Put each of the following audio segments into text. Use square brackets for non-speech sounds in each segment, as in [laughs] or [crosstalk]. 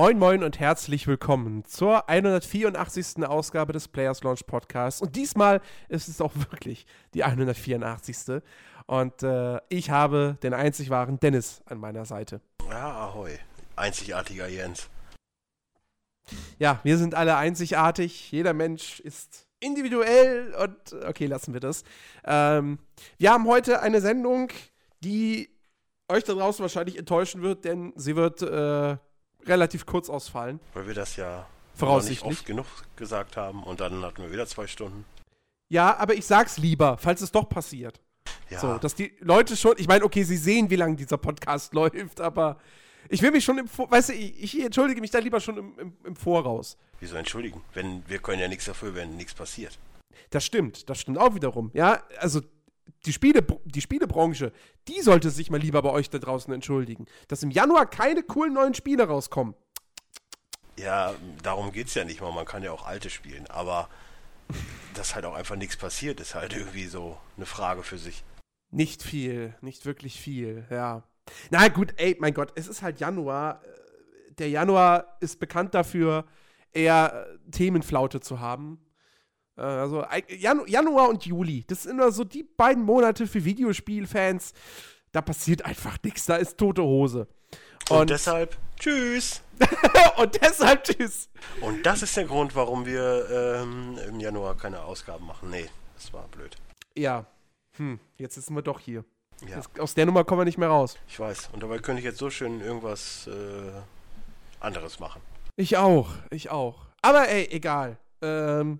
Moin Moin und herzlich willkommen zur 184. Ausgabe des Players Launch Podcasts. Und diesmal ist es auch wirklich die 184. Und äh, ich habe den einzig wahren Dennis an meiner Seite. Ja, ahoi. Einzigartiger Jens. Ja, wir sind alle einzigartig. Jeder Mensch ist individuell und okay, lassen wir das. Ähm, wir haben heute eine Sendung, die euch da draußen wahrscheinlich enttäuschen wird, denn sie wird äh, relativ kurz ausfallen. Weil wir das ja Voraussichtlich. nicht oft genug gesagt haben und dann hatten wir wieder zwei Stunden. Ja, aber ich sag's lieber, falls es doch passiert. Ja, So, dass die Leute schon, ich meine, okay, sie sehen, wie lange dieser Podcast [laughs] läuft, aber ich will mich schon im, weißt du, ich, ich entschuldige mich da lieber schon im, im, im Voraus. wieso entschuldigen? Wenn, wir können ja nichts dafür, wenn nichts passiert. Das stimmt, das stimmt auch wiederum. Ja, also die, Spiele, die Spielebranche, die sollte sich mal lieber bei euch da draußen entschuldigen. Dass im Januar keine coolen neuen Spiele rauskommen. Ja, darum geht's ja nicht mal. Man kann ja auch alte spielen, aber dass halt auch einfach nichts passiert, ist halt irgendwie so eine Frage für sich. Nicht viel, nicht wirklich viel, ja. Na gut, ey, mein Gott, es ist halt Januar. Der Januar ist bekannt dafür, eher äh, Themenflaute zu haben. Äh, Also Janu Januar und Juli, das sind immer so die beiden Monate für Videospielfans. Da passiert einfach nichts, da ist tote Hose. Und, Und, deshalb, tschüss! [laughs] und deshalb tschüss. Und das ist der Grund, warum wir ähm, im Januar keine Ausgaben machen. Nee, das war blöd. Ja, hm, jetzt sitzen wir doch hier. Ja, Das, aus der Nummer kommen wir nicht mehr raus. ich weiß. Und dabei könnte ich jetzt so schön irgendwas äh, anderes machen. Ich auch, ich auch. Aber ey, egal. Ähm,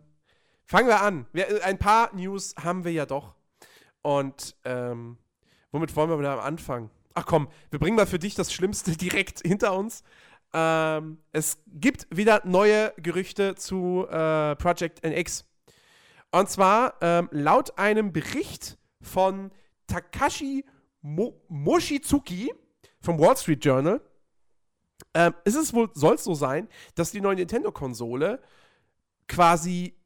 fangen wir an. Wir, ein paar News haben wir ja doch. Und ähm, womit wollen wir denn am Anfang? Ach komm, wir bringen mal für dich das Schlimmste [laughs] direkt hinter uns. Ähm, es gibt wieder neue Gerüchte zu äh, Project NX. Und zwar ähm, laut einem Bericht von Takashi Mo Mochizuki vom Wall Street Journal ähm, ist es wohl, soll es so sein, dass die neue Nintendo-Konsole quasi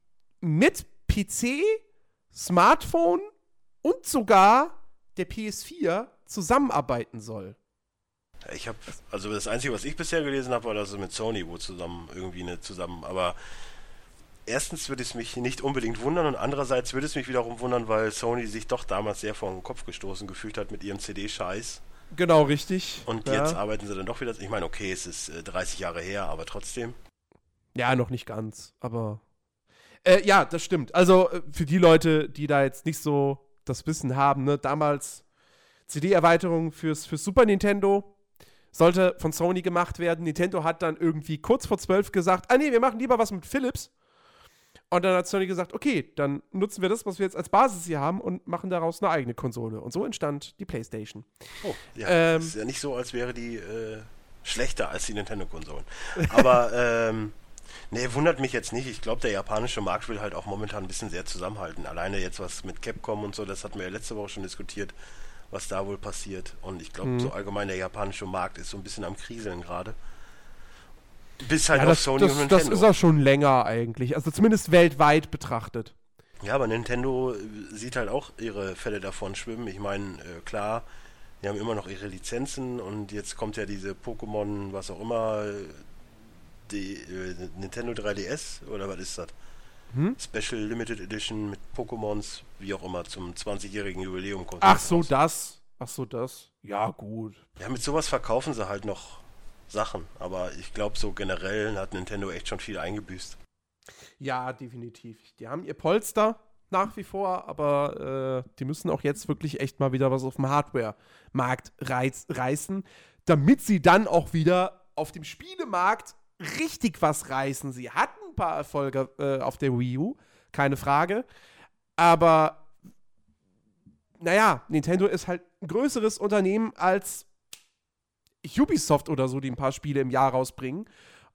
mit PC, Smartphone und sogar der PS4 zusammenarbeiten soll. Ich habe, also das Einzige, was ich bisher gelesen habe, war, dass es mit Sony wohl zusammen, irgendwie eine zusammen, aber erstens würde es mich nicht unbedingt wundern und andererseits würde es mich wiederum wundern, weil Sony sich doch damals sehr vor den Kopf gestoßen gefühlt hat mit ihrem CD-Scheiß Genau, richtig. und ja. jetzt arbeiten sie dann doch wieder, ich meine, okay, es ist äh, 30 Jahre her, aber trotzdem. Ja, noch nicht ganz, aber. Äh, ja, das stimmt. Also äh, für die Leute, die da jetzt nicht so das Wissen haben, ne, damals CD-Erweiterung fürs, fürs Super Nintendo sollte von Sony gemacht werden. Nintendo hat dann irgendwie kurz vor zwölf gesagt, ah nee, wir machen lieber was mit Philips. Und dann hat Sony gesagt, okay, dann nutzen wir das, was wir jetzt als Basis hier haben und machen daraus eine eigene Konsole. Und so entstand die PlayStation. Oh, ja, Ähm. ist ja nicht so, als wäre die äh, schlechter als die Nintendo-Konsolen. Aber, [laughs] ähm, nee, wundert mich jetzt nicht. Ich glaube, der japanische Markt will halt auch momentan ein bisschen sehr zusammenhalten. Alleine jetzt was mit Capcom und so, das hatten wir ja letzte Woche schon diskutiert, was da wohl passiert. Und ich glaube, Mhm. so allgemein der japanische Markt ist so ein bisschen am Kriseln gerade. Bis halt Ja, auf das, Sony das, und das Nintendo. ist auch schon länger eigentlich. Also zumindest weltweit betrachtet. Ja, aber Nintendo äh, sieht halt auch ihre Fälle davon schwimmen. Ich meine, äh, klar, die haben immer noch ihre Lizenzen und jetzt kommt ja diese Pokémon, was auch immer, äh, die äh, Nintendo 3DS oder was ist das? Hm? Special Limited Edition mit Pokémons, wie auch immer, zum 20-jährigen Jubiläum kommt. Ach so, raus. das. Ach so, das. Ja, gut. Ja, mit sowas verkaufen sie halt noch Sachen, aber ich glaube, so generell hat Nintendo echt schon viel eingebüßt. Ja, definitiv. Die haben ihr Polster nach wie vor, aber äh, die müssen auch jetzt wirklich echt mal wieder was auf dem Hardware-Markt reiz reißen, damit sie dann auch wieder auf dem Spielemarkt richtig was reißen. Sie hatten ein paar Erfolge äh, auf der Wii U, keine Frage, aber naja, Nintendo ist halt ein größeres Unternehmen als Ubisoft oder so, die ein paar Spiele im Jahr rausbringen.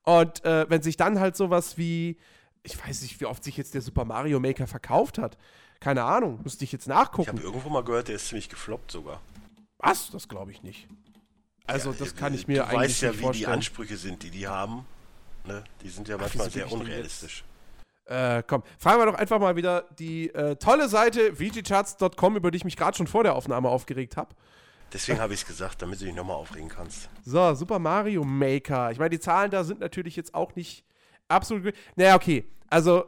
Und äh, wenn sich dann halt sowas wie, ich weiß nicht, wie oft sich jetzt der Super Mario Maker verkauft hat. Keine Ahnung, müsste ich jetzt Ich habe nachgucken. irgendwo mal gehört, der ist ziemlich gefloppt sogar. Was? Das glaube ich nicht. Also, das kann ich mir du eigentlich weißt ja, nicht wie die vorstellen. Ansprüche sind, die die haben. Ne? Die sind ja Ach, manchmal wieso sehr unrealistisch. Äh, komm, fragen wir doch einfach mal wieder die äh, tolle Seite VGCharts.com, über die ich mich gerade schon vor der Aufnahme aufgeregt habe. Deswegen habe ich es gesagt, damit du dich nochmal aufregen kannst. So, Super Mario Maker. Ich meine, die Zahlen da sind natürlich jetzt auch nicht absolut. Naja, okay. Also,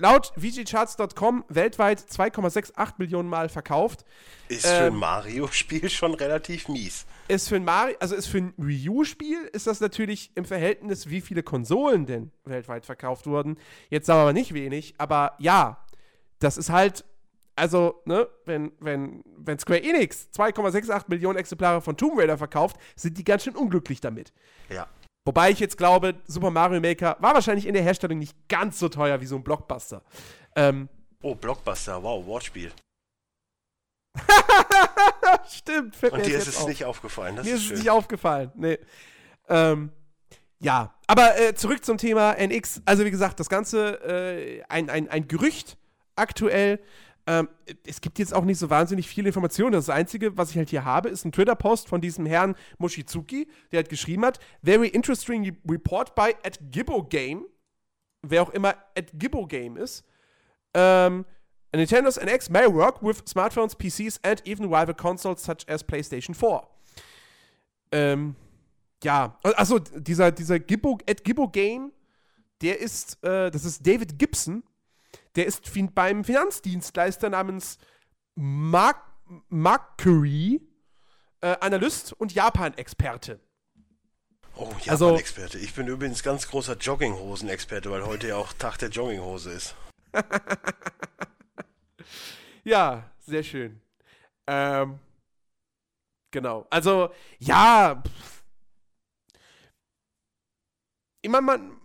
laut VGCharts.com weltweit 2,68 Millionen Mal verkauft. Ist für ein ähm, Mario-Spiel schon relativ mies. Ist für ein Mario, also ist für ein Wii U-Spiel, ist das natürlich im Verhältnis, wie viele Konsolen denn weltweit verkauft wurden. Jetzt sagen wir mal nicht wenig, aber ja, das ist halt also, ne, wenn, wenn, wenn Square Enix 2,68 Millionen Exemplare von Tomb Raider verkauft, sind die ganz schön unglücklich damit. Ja. Wobei ich jetzt glaube, Super Mario Maker war wahrscheinlich in der Herstellung nicht ganz so teuer wie so ein Blockbuster. Ähm, oh, Blockbuster, wow, Wortspiel. [laughs] Stimmt. Fällt Und dir ist es auf. nicht aufgefallen. Das mir ist, ist es nicht aufgefallen. Nee. Ähm, ja, aber äh, zurück zum Thema NX. Also wie gesagt, das Ganze äh, ein, ein, ein Gerücht aktuell. Ähm, es gibt jetzt auch nicht so wahnsinnig viele Informationen. Das Einzige, was ich halt hier habe, ist ein Twitter-Post von diesem Herrn Moshizuki, der halt geschrieben hat: Very interesting report by at Gibbo Game. Wer auch immer at Gibbo Game ist. Ähm, Nintendo's NX may work with smartphones, PCs and even rival consoles such as PlayStation 4. Ähm, ja, also dieser, dieser Gibbo, at Gibbo Game, der ist, äh, das ist David Gibson, der ist beim Finanzdienstleister namens Mark Mercury äh, Analyst und Japan-Experte. Oh, also Japan-Experte. ich bin übrigens ganz großer Jogginghosen-Experte, weil heute ja auch Tag der Jogginghose ist. [laughs] ja, sehr schön. Ähm, genau. Also, ja. Pff. Meine, man,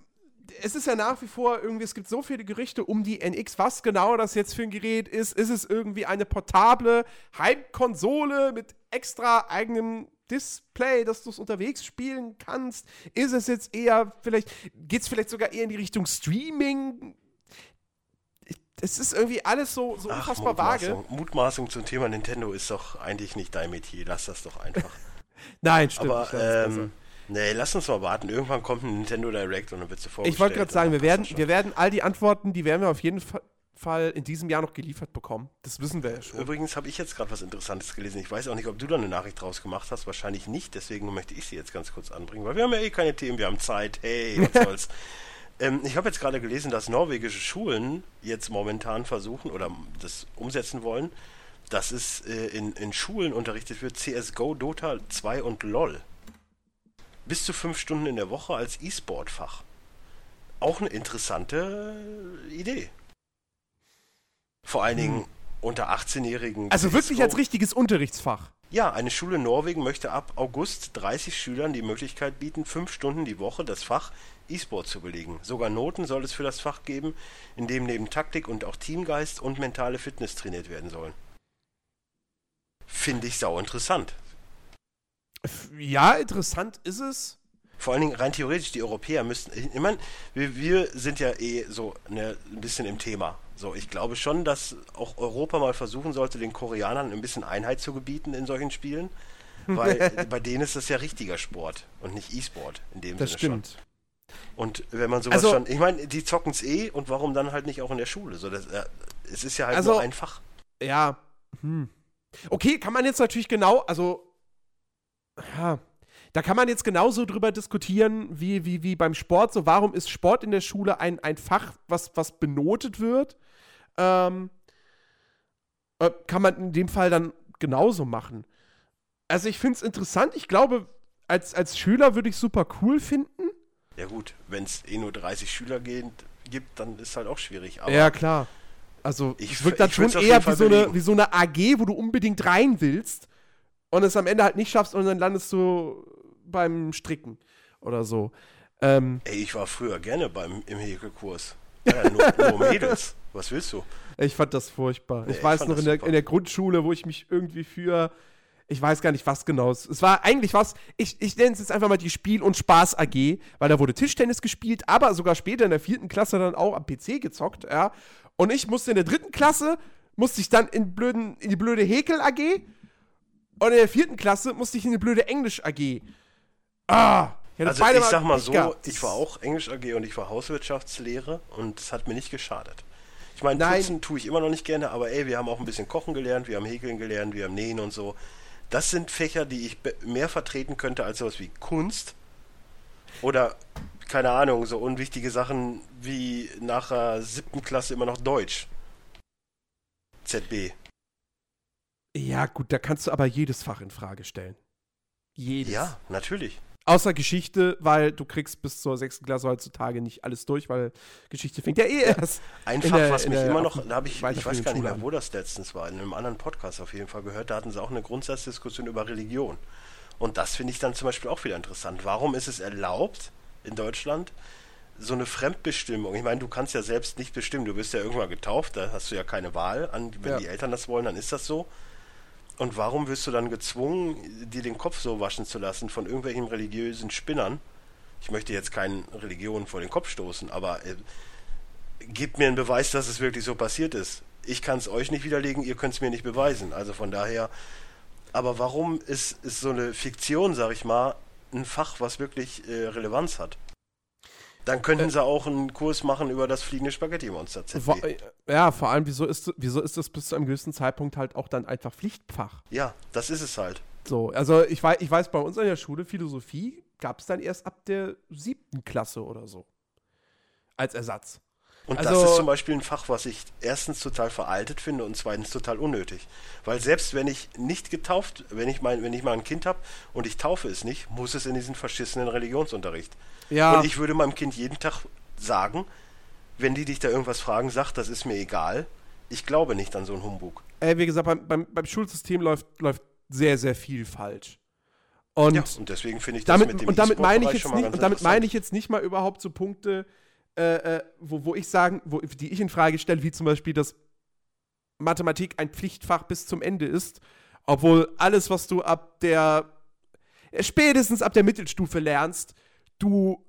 es ist ja nach wie vor irgendwie, es gibt so viele Gerüchte um die NX, was genau das jetzt für ein Gerät ist. Ist es irgendwie eine portable Heimkonsole mit extra eigenem Display, dass du es unterwegs spielen kannst? Ist es jetzt eher, vielleicht, geht es vielleicht sogar eher in die Richtung Streaming? Es ist irgendwie alles so, so Ach, unfassbar vage. Mutmaßung zum Thema Nintendo ist doch eigentlich nicht dein Metier. Lass das doch einfach. [laughs] Nein, stimmt. Aber, ähm, Nee, lass uns mal warten. Irgendwann kommt ein Nintendo Direct und dann wird sie vorgestellt. Ich wollte gerade sagen, wir werden, wir werden all die Antworten, die werden wir auf jeden Fall in diesem Jahr noch geliefert bekommen. Das wissen wir ja schon. Übrigens habe ich jetzt gerade was Interessantes gelesen. Ich weiß auch nicht, ob du da eine Nachricht draus gemacht hast. Wahrscheinlich nicht. Deswegen möchte ich sie jetzt ganz kurz anbringen, weil wir haben ja eh keine Themen, wir haben Zeit. Hey, was [laughs] soll's. ähm, ich habe jetzt gerade gelesen, dass norwegische Schulen jetzt momentan versuchen oder das umsetzen wollen, dass es äh, in, in Schulen unterrichtet wird CSGO, Dota 2 und LOL bis zu fünf Stunden in der Woche als E-Sport-Fach. Auch eine interessante Idee. Vor allen Dingen hm. unter 18-Jährigen. Also wirklich als richtiges Unterrichtsfach. Ja, eine Schule in Norwegen möchte ab August 30 Schülern die Möglichkeit bieten, fünf Stunden die Woche das Fach E-Sport zu belegen. Sogar Noten soll es für das Fach geben, in dem neben Taktik und auch Teamgeist und mentale Fitness trainiert werden sollen. Finde ich sau interessant. Ja, interessant ist es. Vor allen Dingen rein theoretisch, die Europäer müssten. Ich meine, wir, wir, sind ja eh so ne, ein bisschen im Thema. So, ich glaube schon, dass auch Europa mal versuchen sollte, den Koreanern ein bisschen Einheit zu gebieten in solchen Spielen. Weil [laughs] bei denen ist das ja richtiger Sport und nicht E-Sport in dem das Sinne stimmt. schon. Und wenn man sowas also, schon, ich meine, die zocken es eh und warum dann halt nicht auch in der Schule? So, das, äh, es ist ja halt also, nur einfach. Ja. Hm. Okay, kann man jetzt natürlich genau, also ja, da kann man jetzt genauso drüber diskutieren wie, wie, wie beim Sport. So, warum ist Sport in der Schule ein, ein Fach, was, was benotet wird? Ähm, äh, kann man in dem Fall dann genauso machen. Also ich finde es interessant. Ich glaube, als, als Schüler würde ich super cool finden. Ja gut, wenn es eh nur 30 Schüler gibt, dann ist halt auch schwierig. ja, klar. Also ich wirkt dann schon eher wie so, eine, wie so eine AG, wo du unbedingt rein willst und es am Ende halt nicht schaffst und dann landest du beim Stricken oder so. Ähm, Ey, ich war früher gerne beim, im Häkelkurs. Ja, nur, nur Mädels. Was willst du? Ich fand das furchtbar. Nee, ich weiß ich noch in der, in der, Grundschule, wo ich mich irgendwie für, ich weiß gar nicht was genau. Es war eigentlich was, ich, ich nenne es jetzt einfach mal die Spiel- und Spaß AG, weil da wurde Tischtennis gespielt, aber sogar später in der vierten Klasse dann auch am PC gezockt, ja. Und ich musste in der dritten Klasse, musste ich dann in, blöden, in die blöde Häkel AG und in der vierten Klasse musste ich in eine blöde Englisch AG. Ah! Ich also ich sag mal so, gehabt. ich war auch Englisch AG und ich war Hauswirtschaftslehre und es hat mir nicht geschadet. Ich meine, putzen tue ich immer noch nicht gerne, aber ey, wir haben auch ein bisschen kochen gelernt, wir haben häkeln gelernt, wir haben nähen und so. Das sind Fächer, die ich mehr vertreten könnte als sowas wie Kunst oder keine Ahnung, so unwichtige Sachen wie nach der siebten Klasse immer noch Deutsch. ZB. Ja, gut, da kannst du aber jedes Fach in Frage stellen. Jedes. Ja, natürlich. Außer Geschichte, weil du kriegst bis zur sechsten Klasse heutzutage nicht alles durch, weil Geschichte fängt ja eh erst. Ein Fach, der, was mich immer noch, da habe ich, ich weiß gar nicht mehr, wo das letztens war, in einem anderen Podcast auf jeden Fall gehört, da hatten sie auch eine Grundsatzdiskussion über Religion. Und das finde ich dann zum Beispiel auch wieder interessant. Warum ist es erlaubt in Deutschland, so eine Fremdbestimmung. Ich meine, du kannst ja selbst nicht bestimmen. Du wirst ja irgendwann getauft, da hast du ja keine Wahl. An, wenn ja. die Eltern das wollen, dann ist das so. Und warum wirst du dann gezwungen, dir den Kopf so waschen zu lassen von irgendwelchen religiösen Spinnern? Ich möchte jetzt keinen Religionen vor den Kopf stoßen, aber äh, gebt mir einen Beweis, dass es wirklich so passiert ist. Ich kann es euch nicht widerlegen, ihr könnt es mir nicht beweisen. Also von daher, aber warum ist, ist so eine Fiktion, sag ich mal, ein Fach, was wirklich äh, Relevanz hat? Dann könnten äh, sie auch einen Kurs machen über das fliegende Spaghetti-Monster. Äh, ja, vor allem, wieso ist, wieso ist das bis zu einem gewissen Zeitpunkt halt auch dann einfach Pflichtfach? Ja, das ist es halt. So, also ich weiß, ich weiß bei uns an der Schule, Philosophie gab es dann erst ab der siebten Klasse oder so. Als Ersatz. Und also, das ist zum Beispiel ein Fach, was ich erstens total veraltet finde und zweitens total unnötig. Weil selbst wenn ich nicht getauft, wenn ich mein, wenn ich mal ein Kind habe und ich taufe es nicht, muss es in diesen verschissenen Religionsunterricht. Ja. Und ich würde meinem Kind jeden Tag sagen, wenn die dich da irgendwas fragen, sag, das ist mir egal. Ich glaube nicht an so einen Humbug. Äh, wie gesagt, beim, beim, beim Schulsystem läuft, läuft sehr, sehr viel falsch. Und, ja, und deswegen finde ich das damit, mit dem und damit meine ich jetzt nicht, und damit meine ich jetzt nicht mal überhaupt so Punkte, äh, äh, wo, wo ich sagen, wo, die ich in Frage stelle, wie zum Beispiel, dass Mathematik ein Pflichtfach bis zum Ende ist, obwohl alles, was du ab der äh, spätestens ab der Mittelstufe lernst, du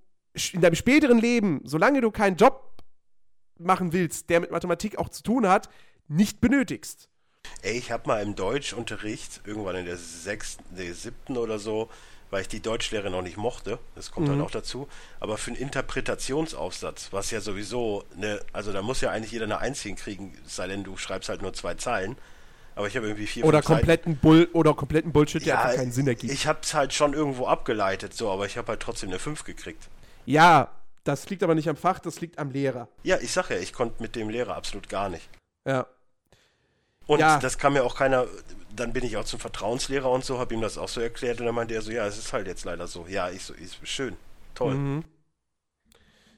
in deinem späteren Leben, solange du keinen Job machen willst, der mit Mathematik auch zu tun hat, nicht benötigst. Ey, ich habe mal im Deutschunterricht, irgendwann in der sechsten, der siebten oder so, weil ich die Deutschlehre noch nicht mochte, das kommt mhm. dann auch dazu, aber für einen Interpretationsaufsatz, was ja sowieso, eine, also da muss ja eigentlich jeder eine Eins hinkriegen, sei denn du schreibst halt nur zwei Zeilen, aber ich habe irgendwie vier oder kompletten Bull oder kompletten Bullshit, der ja, einfach keinen Sinn ergibt. Ich habe es halt schon irgendwo abgeleitet, so, aber ich habe halt trotzdem eine 5 gekriegt. Ja, das liegt aber nicht am Fach, das liegt am Lehrer. Ja, ich sag ja, ich konnte mit dem Lehrer absolut gar nicht. Ja. Und ja. das kann mir auch keiner, dann bin ich auch zum Vertrauenslehrer und so, habe ihm das auch so erklärt und dann meinte er so, ja, es ist halt jetzt leider so. Ja, ich so, ist schön, toll. Mhm.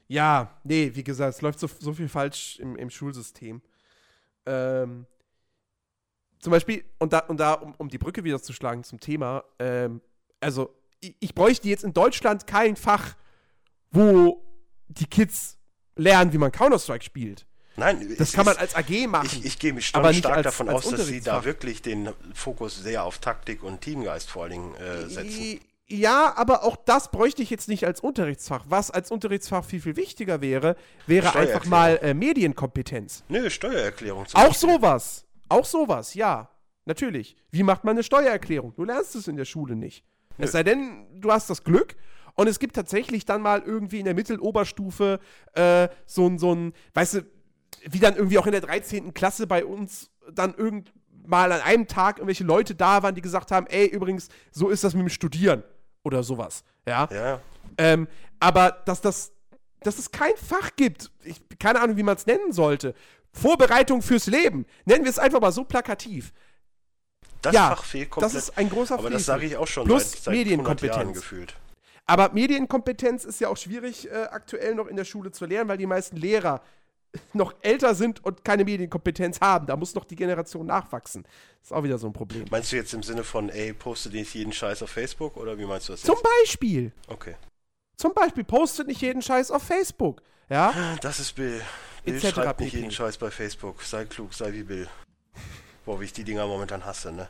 Ja, nee, wie gesagt, es läuft so, so viel falsch im, im Schulsystem. Ähm, zum Beispiel, und da, und da um, um die Brücke wieder zu schlagen zum Thema, ähm, also ich, ich bräuchte jetzt in Deutschland kein Fach, wo die Kids lernen, wie man Counter-Strike spielt. Nein, das kann man als AG machen. Ich, ich gehe mich stark als, davon als aus, dass sie da wirklich den Fokus sehr auf Taktik und Teamgeist vor allen Dingen äh, setzen. Ja, aber auch das bräuchte ich jetzt nicht als Unterrichtsfach. Was als Unterrichtsfach viel, viel wichtiger wäre, wäre einfach mal äh, Medienkompetenz. Nö, Steuererklärung. Zum auch Beispiel. sowas. Auch sowas, ja. Natürlich. Wie macht man eine Steuererklärung? Du lernst es in der Schule nicht. Nö. Es sei denn, du hast das Glück und es gibt tatsächlich dann mal irgendwie in der Mitteloberstufe äh, so ein, so ein, weißt du, wie dann irgendwie auch in der 13. Klasse bei uns dann irgend mal an einem Tag irgendwelche Leute da waren, die gesagt haben, ey, übrigens, so ist das mit dem Studieren oder sowas. Ja. ja. Ähm, aber dass das, dass es kein Fach gibt, ich, keine Ahnung, wie man es nennen sollte. Vorbereitung fürs Leben. Nennen wir es einfach mal so plakativ. Das ja, Fach fehlt komplett. Das ist ein großer Aber das sage ich auch schon Plus seit, seit Medienkompetenz. Gefühlt. Aber Medienkompetenz ist ja auch schwierig äh, aktuell noch in der Schule zu lernen, weil die meisten Lehrer [laughs] noch älter sind und keine Medienkompetenz haben. Da muss noch die Generation nachwachsen. Das ist auch wieder so ein Problem. Meinst du jetzt im Sinne von, ey, poste nicht jeden Scheiß auf Facebook oder wie meinst du das? Zum jetzt? Beispiel. Okay. Zum Beispiel, postet nicht jeden Scheiß auf Facebook. Ja? Das ist Bill. Bill schreibt nicht jeden Scheiß bei Facebook. Sei klug, sei wie Bill. Boah, wie ich die Dinger momentan hasse, ne?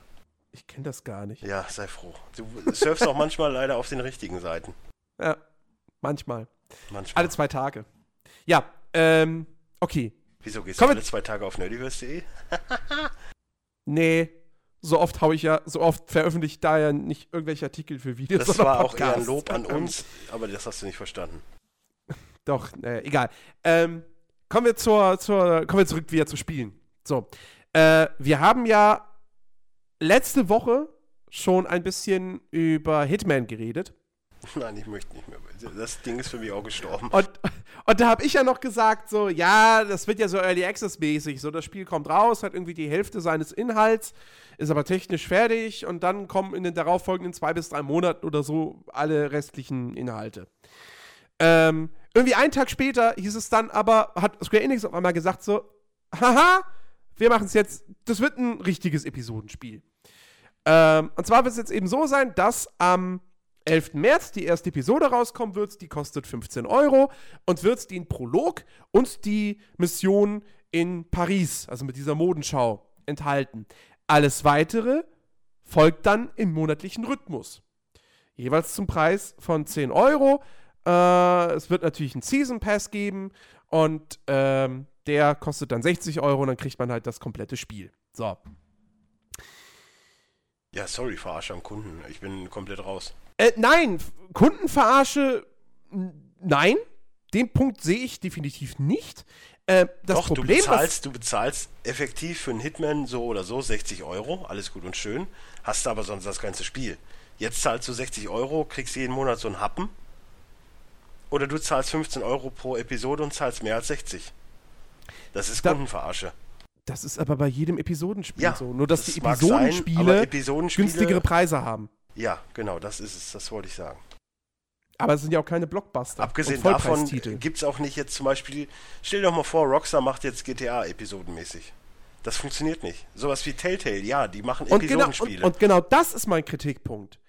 Ich kenne das gar nicht. Ja, sei froh. Du surfst auch manchmal leider auf den richtigen Seiten. Ja, manchmal. Manchmal. Alle zwei Tage. Ja, ähm, Okay. Wieso gehst Komm du alle zwei Tage auf nerdiverse.de? [laughs] nee, so oft hau ich ja, so oft veröffentliche da ja nicht irgendwelche Artikel für Videos. Das war Podcasts. auch eher ein Lob an uns, aber das hast du nicht verstanden. [laughs] Doch, äh, egal. Ähm, kommen wir zur, zur, kommen wir zurück wieder zu Spielen. So, äh, wir haben ja letzte Woche schon ein bisschen über Hitman geredet. [laughs] Nein, ich möchte nicht mehr. Das Ding ist für mich auch gestorben. Und, und da habe ich ja noch gesagt, so, ja, das wird ja so Early Access-mäßig. So, das Spiel kommt raus, hat irgendwie die Hälfte seines Inhalts, ist aber technisch fertig und dann kommen in den darauffolgenden zwei bis drei Monaten oder so alle restlichen Inhalte. Ähm, irgendwie einen Tag später hieß es dann aber, hat Square Enix auf einmal gesagt, so, haha, wir machen es jetzt, das wird ein richtiges Episodenspiel. Ähm, und zwar wird es jetzt eben so sein, dass am 11. März die erste Episode rauskommen wird. Die kostet 15 Euro und wird den Prolog und die Mission in Paris, also mit dieser Modenschau, enthalten. Alles weitere folgt dann im monatlichen Rhythmus. Jeweils zum Preis von 10 Euro. Äh, es wird natürlich einen Season Pass geben und ähm, der kostet dann 60 Euro und dann kriegt man halt das komplette Spiel. So. Ja, sorry, verarsche am Kunden. Ich bin komplett raus. Äh, nein, Kundenverarsche, nein. Den Punkt sehe ich definitiv nicht. Äh, das Doch, Problem, du bezahlst, du bezahlst effektiv für einen Hitman so oder so 60 Euro, alles gut und schön, hast aber sonst das ganze Spiel. Jetzt zahlst du 60 Euro, kriegst jeden Monat so einen Happen. Oder du zahlst 15 Euro pro Episode und zahlst mehr als 60. Das ist Da- Kundenverarsche. das ist aber bei jedem Episodenspiel Ja, so. Nur, dass das die sein, Episodenspiele, aber Episodenspiele- günstigere Preise haben. Ja, genau, das ist es, das wollte ich sagen. Aber es sind ja auch keine Blockbuster. Abgesehen davon gibt es auch nicht jetzt zum Beispiel, stell dir doch mal vor, Rockstar macht jetzt GTA episodenmäßig. Das funktioniert nicht. Sowas wie Telltale, ja, die machen und genau, und, Episodenspiele. und genau das ist mein Kritikpunkt.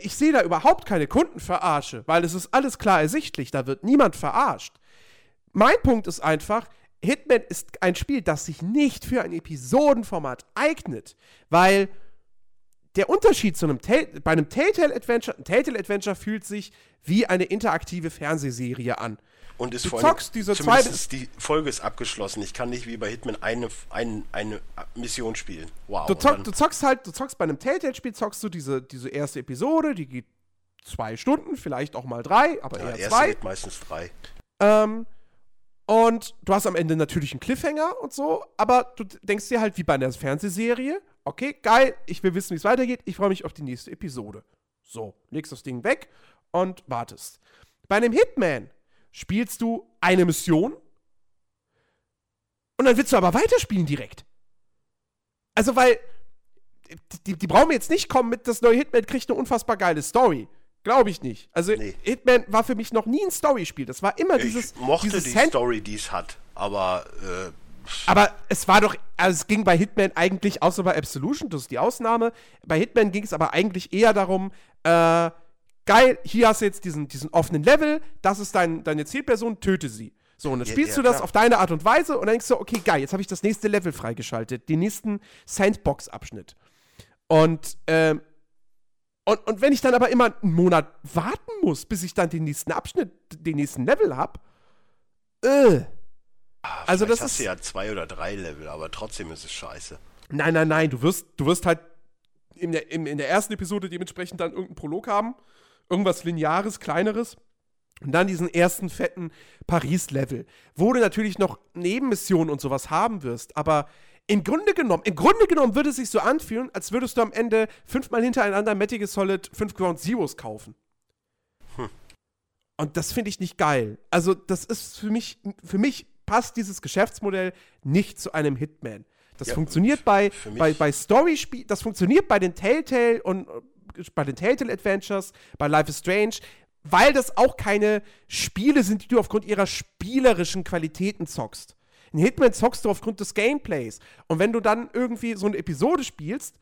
Ich sehe da überhaupt keine Kundenverarsche, weil es ist alles klar ersichtlich, da wird niemand verarscht. Mein Punkt ist einfach, Hitman ist ein Spiel, das sich nicht für ein Episodenformat eignet, weil der Unterschied zu einem Tell bei einem Telltale Adventure, ein Telltale Adventure fühlt sich wie eine interaktive Fernsehserie an. Und ist Du vor zockst diese zweite- die Folge ist abgeschlossen. Ich kann nicht wie bei Hitman eine, ein, eine Mission spielen. Wow. Du, zock, du zockst halt, du zockst bei einem Telltale-Spiel, zockst du diese, diese erste Episode, die geht zwei Stunden, vielleicht auch mal drei, aber ja, eher erste zwei. geht meistens drei. Ähm, und du hast am Ende natürlich einen Cliffhanger und so, aber du denkst dir halt wie bei einer Fernsehserie, okay, geil, ich will wissen, wie es weitergeht, ich freue mich auf die nächste Episode. So, legst das Ding weg und wartest. Bei einem Hitman spielst du eine Mission und dann willst du aber weiterspielen direkt. Also, weil die, die brauchen jetzt nicht kommen mit, das neue Hitman kriegt eine unfassbar geile Story. Glaube ich nicht. Also, Nee. Hitman war für mich noch nie ein Storyspiel. Das war immer dieses. ich mochte dieses die Sand- Story, die es hat, aber äh, Aber es war doch, also es ging bei Hitman eigentlich, außer bei Absolution, das ist die Ausnahme, bei Hitman ging es aber eigentlich eher darum, äh, geil, hier hast du jetzt diesen, diesen offenen Level, das ist dein, deine Zielperson, töte sie. So, und dann Ja, spielst ja, du das klar. auf deine Art und Weise und dann denkst du, okay, geil, jetzt habe ich das nächste Level freigeschaltet, den nächsten Sandbox-Abschnitt. Und, ähm, und, und wenn ich dann aber immer einen Monat warten muss, bis ich dann den nächsten Abschnitt, den nächsten Level hab, äh. Also vielleicht das hast ist- ja zwei oder drei Level, aber trotzdem ist es scheiße. Nein, nein, nein, du wirst, du wirst halt in der, in, in der ersten Episode dementsprechend dann irgendeinen Prolog haben, irgendwas Lineares, Kleineres. Und dann diesen ersten fetten Paris-Level, wo du natürlich noch Nebenmissionen und sowas haben wirst, aber im Grunde genommen, im Grunde genommen würde es sich so anfühlen, als würdest du am Ende fünfmal hintereinander Metal Solid 5 Ground Zeroes kaufen. Und das finde ich nicht geil. Also, das ist für mich, für mich passt dieses Geschäftsmodell nicht zu einem Hitman. Das Ja, funktioniert bei, bei, bei Story-Spielen, das funktioniert bei den Telltale und äh, bei den Telltale Adventures, bei Life is Strange, weil das auch keine Spiele sind, die du aufgrund ihrer spielerischen Qualitäten zockst. In Hitman zockst du aufgrund des Gameplays. Und wenn du dann irgendwie so eine Episode spielst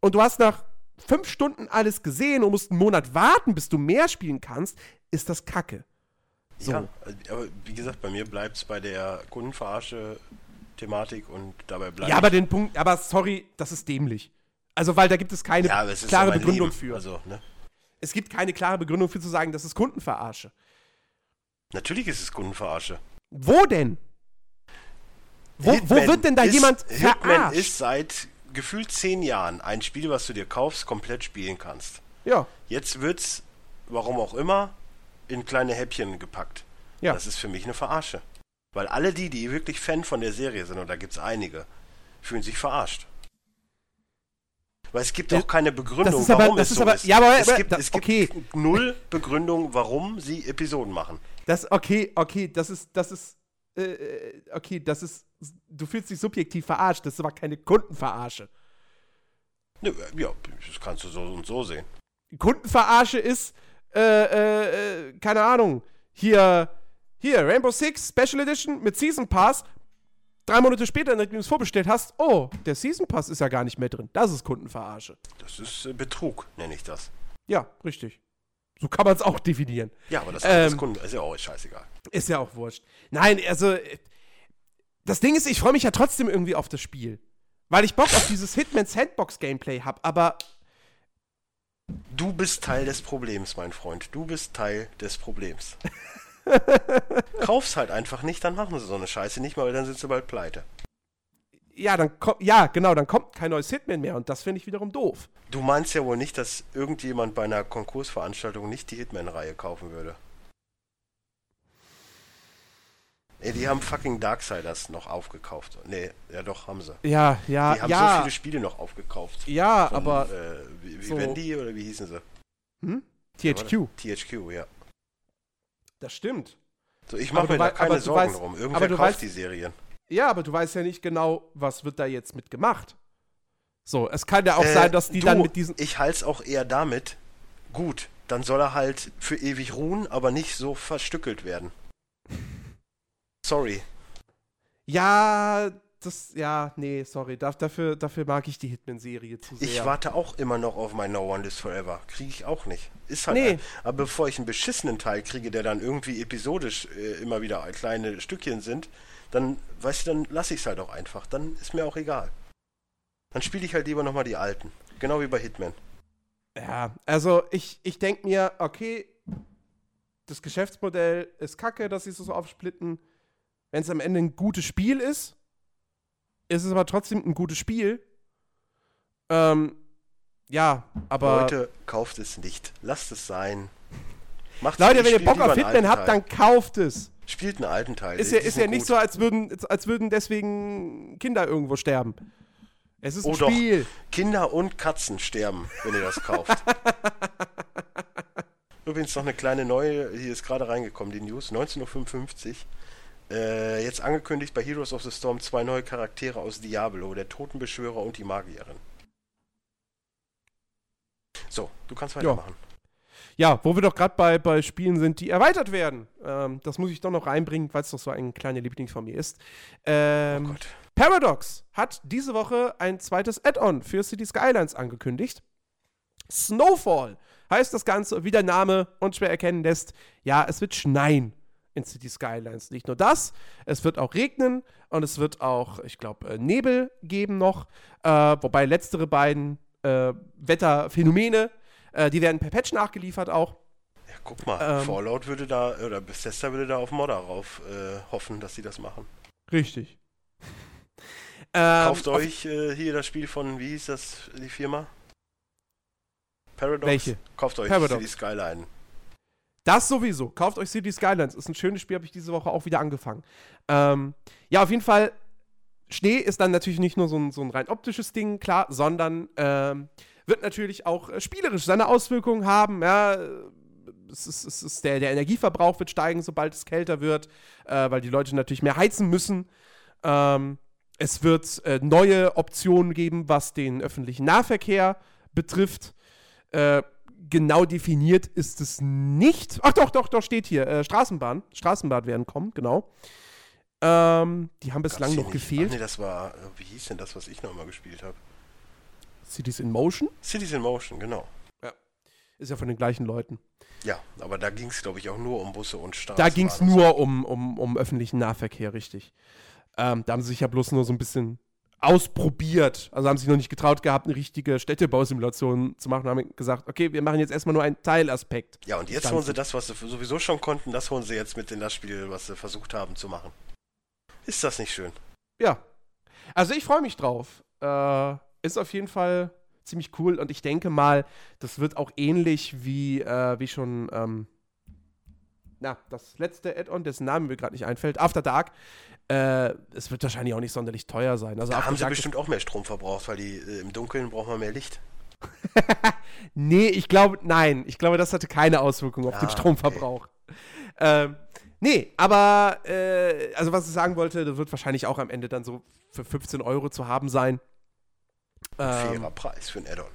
und du hast nach fünf Stunden alles gesehen und musst einen Monat warten, bis du mehr spielen kannst, ist das Kacke. So. Ja, aber wie gesagt, bei mir bleibt es bei der Kundenverarsche-Thematik und dabei bleibt. Ja, aber den Punkt, aber sorry, das ist dämlich. Also, weil da gibt es keine ja, es klare Begründung Leben. für. Also, ne? Es gibt keine klare Begründung für zu sagen, das ist Kundenverarsche. Natürlich ist es Kundenverarsche. Wo denn? Wo, wo Hitman wird denn da ist, jemand Hitman verarscht? ist seit gefühlt zehn Jahren ein Spiel, was du dir kaufst, komplett spielen kannst. ja, Jetzt wird's, warum auch immer, in kleine Häppchen gepackt. Ja. Das ist für mich eine Verarsche. Weil alle die, die wirklich Fan von der Serie sind, und da gibt's einige, fühlen sich verarscht. Weil es gibt auch keine Begründung, ist aber, warum es ist so aber, ist. Ja, aber, es aber gibt, da, es gibt okay, null Begründung, warum sie Episoden machen. das, okay, okay, das ist, das ist, äh, äh, okay, das ist, du fühlst dich subjektiv verarscht, das ist aber keine Kundenverarsche. Ja, das kannst du so und so sehen. Kundenverarsche ist, äh, äh, äh, keine Ahnung, hier, hier, Rainbow Six Special Edition mit Season Pass. Drei Monate später, nachdem du es vorbestellt hast, oh, der Season Pass ist ja gar nicht mehr drin. Das ist Kundenverarsche. Das ist äh, Betrug, nenne ich das. Ja, richtig. So kann man es auch definieren. Ja, aber das Ähm, ist Kunden, ist ja auch scheißegal. Ist ja auch wurscht. Nein, also, das Ding ist, ich freue mich ja trotzdem irgendwie auf das Spiel. Weil ich Bock auf dieses Hitman Sandbox Gameplay habe, aber Du bist Teil des Problems, mein Freund. Du bist Teil des Problems. [laughs] Kauf's halt einfach nicht, dann machen sie so eine Scheiße nicht mal, weil dann sind sie bald pleite. ja, dann kommt, ja, genau, dann kommt kein neues Hitman mehr und das finde ich wiederum doof. Du meinst ja wohl nicht, dass irgendjemand bei einer Konkursveranstaltung nicht die Hitman-Reihe kaufen würde. Ey, die haben fucking Darksiders noch aufgekauft. Nee, ja doch, haben sie. Ja, ja, Die haben ja. so viele Spiele noch aufgekauft. ja, Von, aber Äh, wie, wie so- Wendy oder wie hießen sie? hm? Ja, THQ, warte. THQ, ja. das stimmt. So, ich mache mir da keine Sorgen weißt- drum. Irgendwer kauft weißt- die Serien. Ja, aber du weißt ja nicht genau, was wird da jetzt mit gemacht. So, es kann ja auch Äh, sein, dass die du, dann mit diesen. Ich halte es auch eher damit, gut, dann soll er halt für ewig ruhen, aber nicht so verstückelt werden. Sorry. Ja, das, ja, nee, sorry. Da, dafür, dafür mag ich die Hitman-Serie zu sehr. Ich warte auch immer noch auf mein No One Lives Forever. Kriege ich auch nicht. Ist halt. Nee. Ein, aber bevor ich einen beschissenen Teil kriege, der dann irgendwie episodisch äh, immer wieder kleine Stückchen sind, dann, weißt du, dann lasse ich es halt auch einfach. Dann ist mir auch egal. Dann spiele ich halt lieber nochmal die alten. Genau wie bei Hitman. Ja, also ich, ich denke mir, okay, das Geschäftsmodell ist kacke, dass sie es so aufsplitten. Wenn es am Ende ein gutes Spiel ist, ist es aber trotzdem ein gutes Spiel. Ähm, ja, aber. Leute, kauft es nicht. Lasst es sein. Macht's Leute, wenn ihr Bock auf Hitman habt, dann kauft es. Spielt einen alten Teil. Ist ja, ist ja nicht so, als würden, als würden deswegen Kinder irgendwo sterben. Es ist ein Oh doch. Spiel. Kinder und Katzen sterben, wenn ihr das kauft. [laughs] Übrigens noch eine kleine neue, hier ist gerade reingekommen, die News, 19.55 Uhr. Äh, jetzt angekündigt bei Heroes of the Storm zwei neue Charaktere aus Diablo, der Totenbeschwörer und die Magierin. So, du kannst weitermachen. Ja, wo wir doch gerade bei, bei Spielen sind, die erweitert werden. Ähm, das muss ich doch noch reinbringen, weil es doch so ein kleiner Liebling von mir ist. Ähm, Oh Gott. Paradox hat diese Woche ein zweites Add-on für City Skylines angekündigt. Snowfall heißt das Ganze, wie der Name unschwer erkennen lässt. Ja, es wird schneien in City Skylines. Nicht nur das, es wird auch regnen und es wird auch, ich glaube, Nebel geben noch. Äh, wobei letztere beiden äh, Wetterphänomene, äh, die werden per Patch nachgeliefert auch. Ja, guck mal, Ähm. Fallout würde da, oder Bethesda würde da auf Modder rauf äh, hoffen, dass sie das machen. Richtig. [laughs] Ähm, Kauft auf- euch äh, hier das Spiel von, wie hieß das, die Firma? Paradox? Welche? Kauft euch Paradox. City Skyline. Das sowieso. Kauft euch City Skylines. Ist ein schönes Spiel, habe ich diese Woche auch wieder angefangen. Ähm, ja, auf jeden Fall. Schnee ist dann natürlich nicht nur so ein, so ein rein optisches Ding, klar, sondern ähm, wird natürlich auch äh, spielerisch seine Auswirkungen haben. Ja, es ist, es ist der, der Energieverbrauch wird steigen, sobald es kälter wird, äh, weil die Leute natürlich mehr heizen müssen. Ähm, es wird äh, neue Optionen geben, was den öffentlichen Nahverkehr betrifft. Äh, genau definiert ist es nicht. Ach doch, doch, doch, steht hier. Äh, Straßenbahn. Straßenbahn werden kommen, genau. Ähm, die haben bislang noch nicht? gefehlt. Ach nee, das war, äh, wie hieß denn das, was ich noch mal gespielt habe? Cities in Motion. Cities in Motion, genau. Ist ja von den gleichen Leuten. Ja, aber da ging es, glaube ich, auch nur um Busse und Straßen. Da ging es nur um, um, um öffentlichen Nahverkehr, richtig. Ähm, da haben sie sich ja bloß nur so ein bisschen ausprobiert. Also haben sich noch nicht getraut gehabt, eine richtige Städtebausimulation zu machen. Haben gesagt, okay, wir machen jetzt erstmal nur einen Teilaspekt. Ja, und jetzt holen sie das, was sie sowieso schon konnten, das holen sie jetzt mit in das Spiel, was sie versucht haben zu machen. Ist das nicht schön? Ja. Also ich freue mich drauf. Äh, ist auf jeden Fall ziemlich cool und ich denke mal, das wird auch ähnlich wie, äh, wie schon ähm, na, das letzte Add-on, dessen Name mir gerade nicht einfällt, After Dark. Äh, es wird wahrscheinlich auch nicht sonderlich teuer sein. Also da After haben sie Dark bestimmt auch mehr Strom verbraucht, weil die äh, im Dunkeln braucht man mehr Licht. [laughs] nee, ich glaube, nein. Ich glaube, das hatte keine Auswirkung auf Ah, den Stromverbrauch. Ähm, nee, aber, äh, also was ich sagen wollte, das wird wahrscheinlich auch am Ende dann so für 15 Euro zu haben sein. Ähm, Fairer Preis für ein Add-on.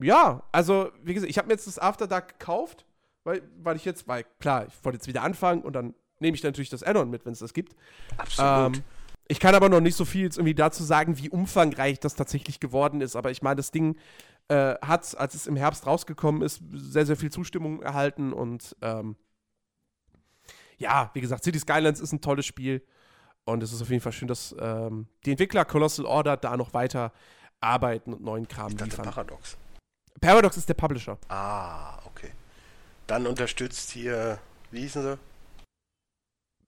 ja, also, wie gesagt, ich habe mir jetzt das After Dark gekauft, weil, weil ich jetzt, weil klar, ich wollte jetzt wieder anfangen und dann nehme ich natürlich das Add-on mit, wenn es das gibt. Absolut. Ähm, ich kann aber noch nicht so viel jetzt irgendwie dazu sagen, wie umfangreich das tatsächlich geworden ist. Aber ich meine, das Ding äh, hat, als es im Herbst rausgekommen ist, sehr, sehr viel Zustimmung erhalten. Und ähm, ja, wie gesagt, City Skylines ist ein tolles Spiel. Und es ist auf jeden Fall schön, dass ähm, die Entwickler Colossal Order da noch weiter arbeiten und neuen Kram ich dachte liefern. Paradox. Paradox ist der Publisher. Ah. Dann unterstützt hier, wie hießen sie?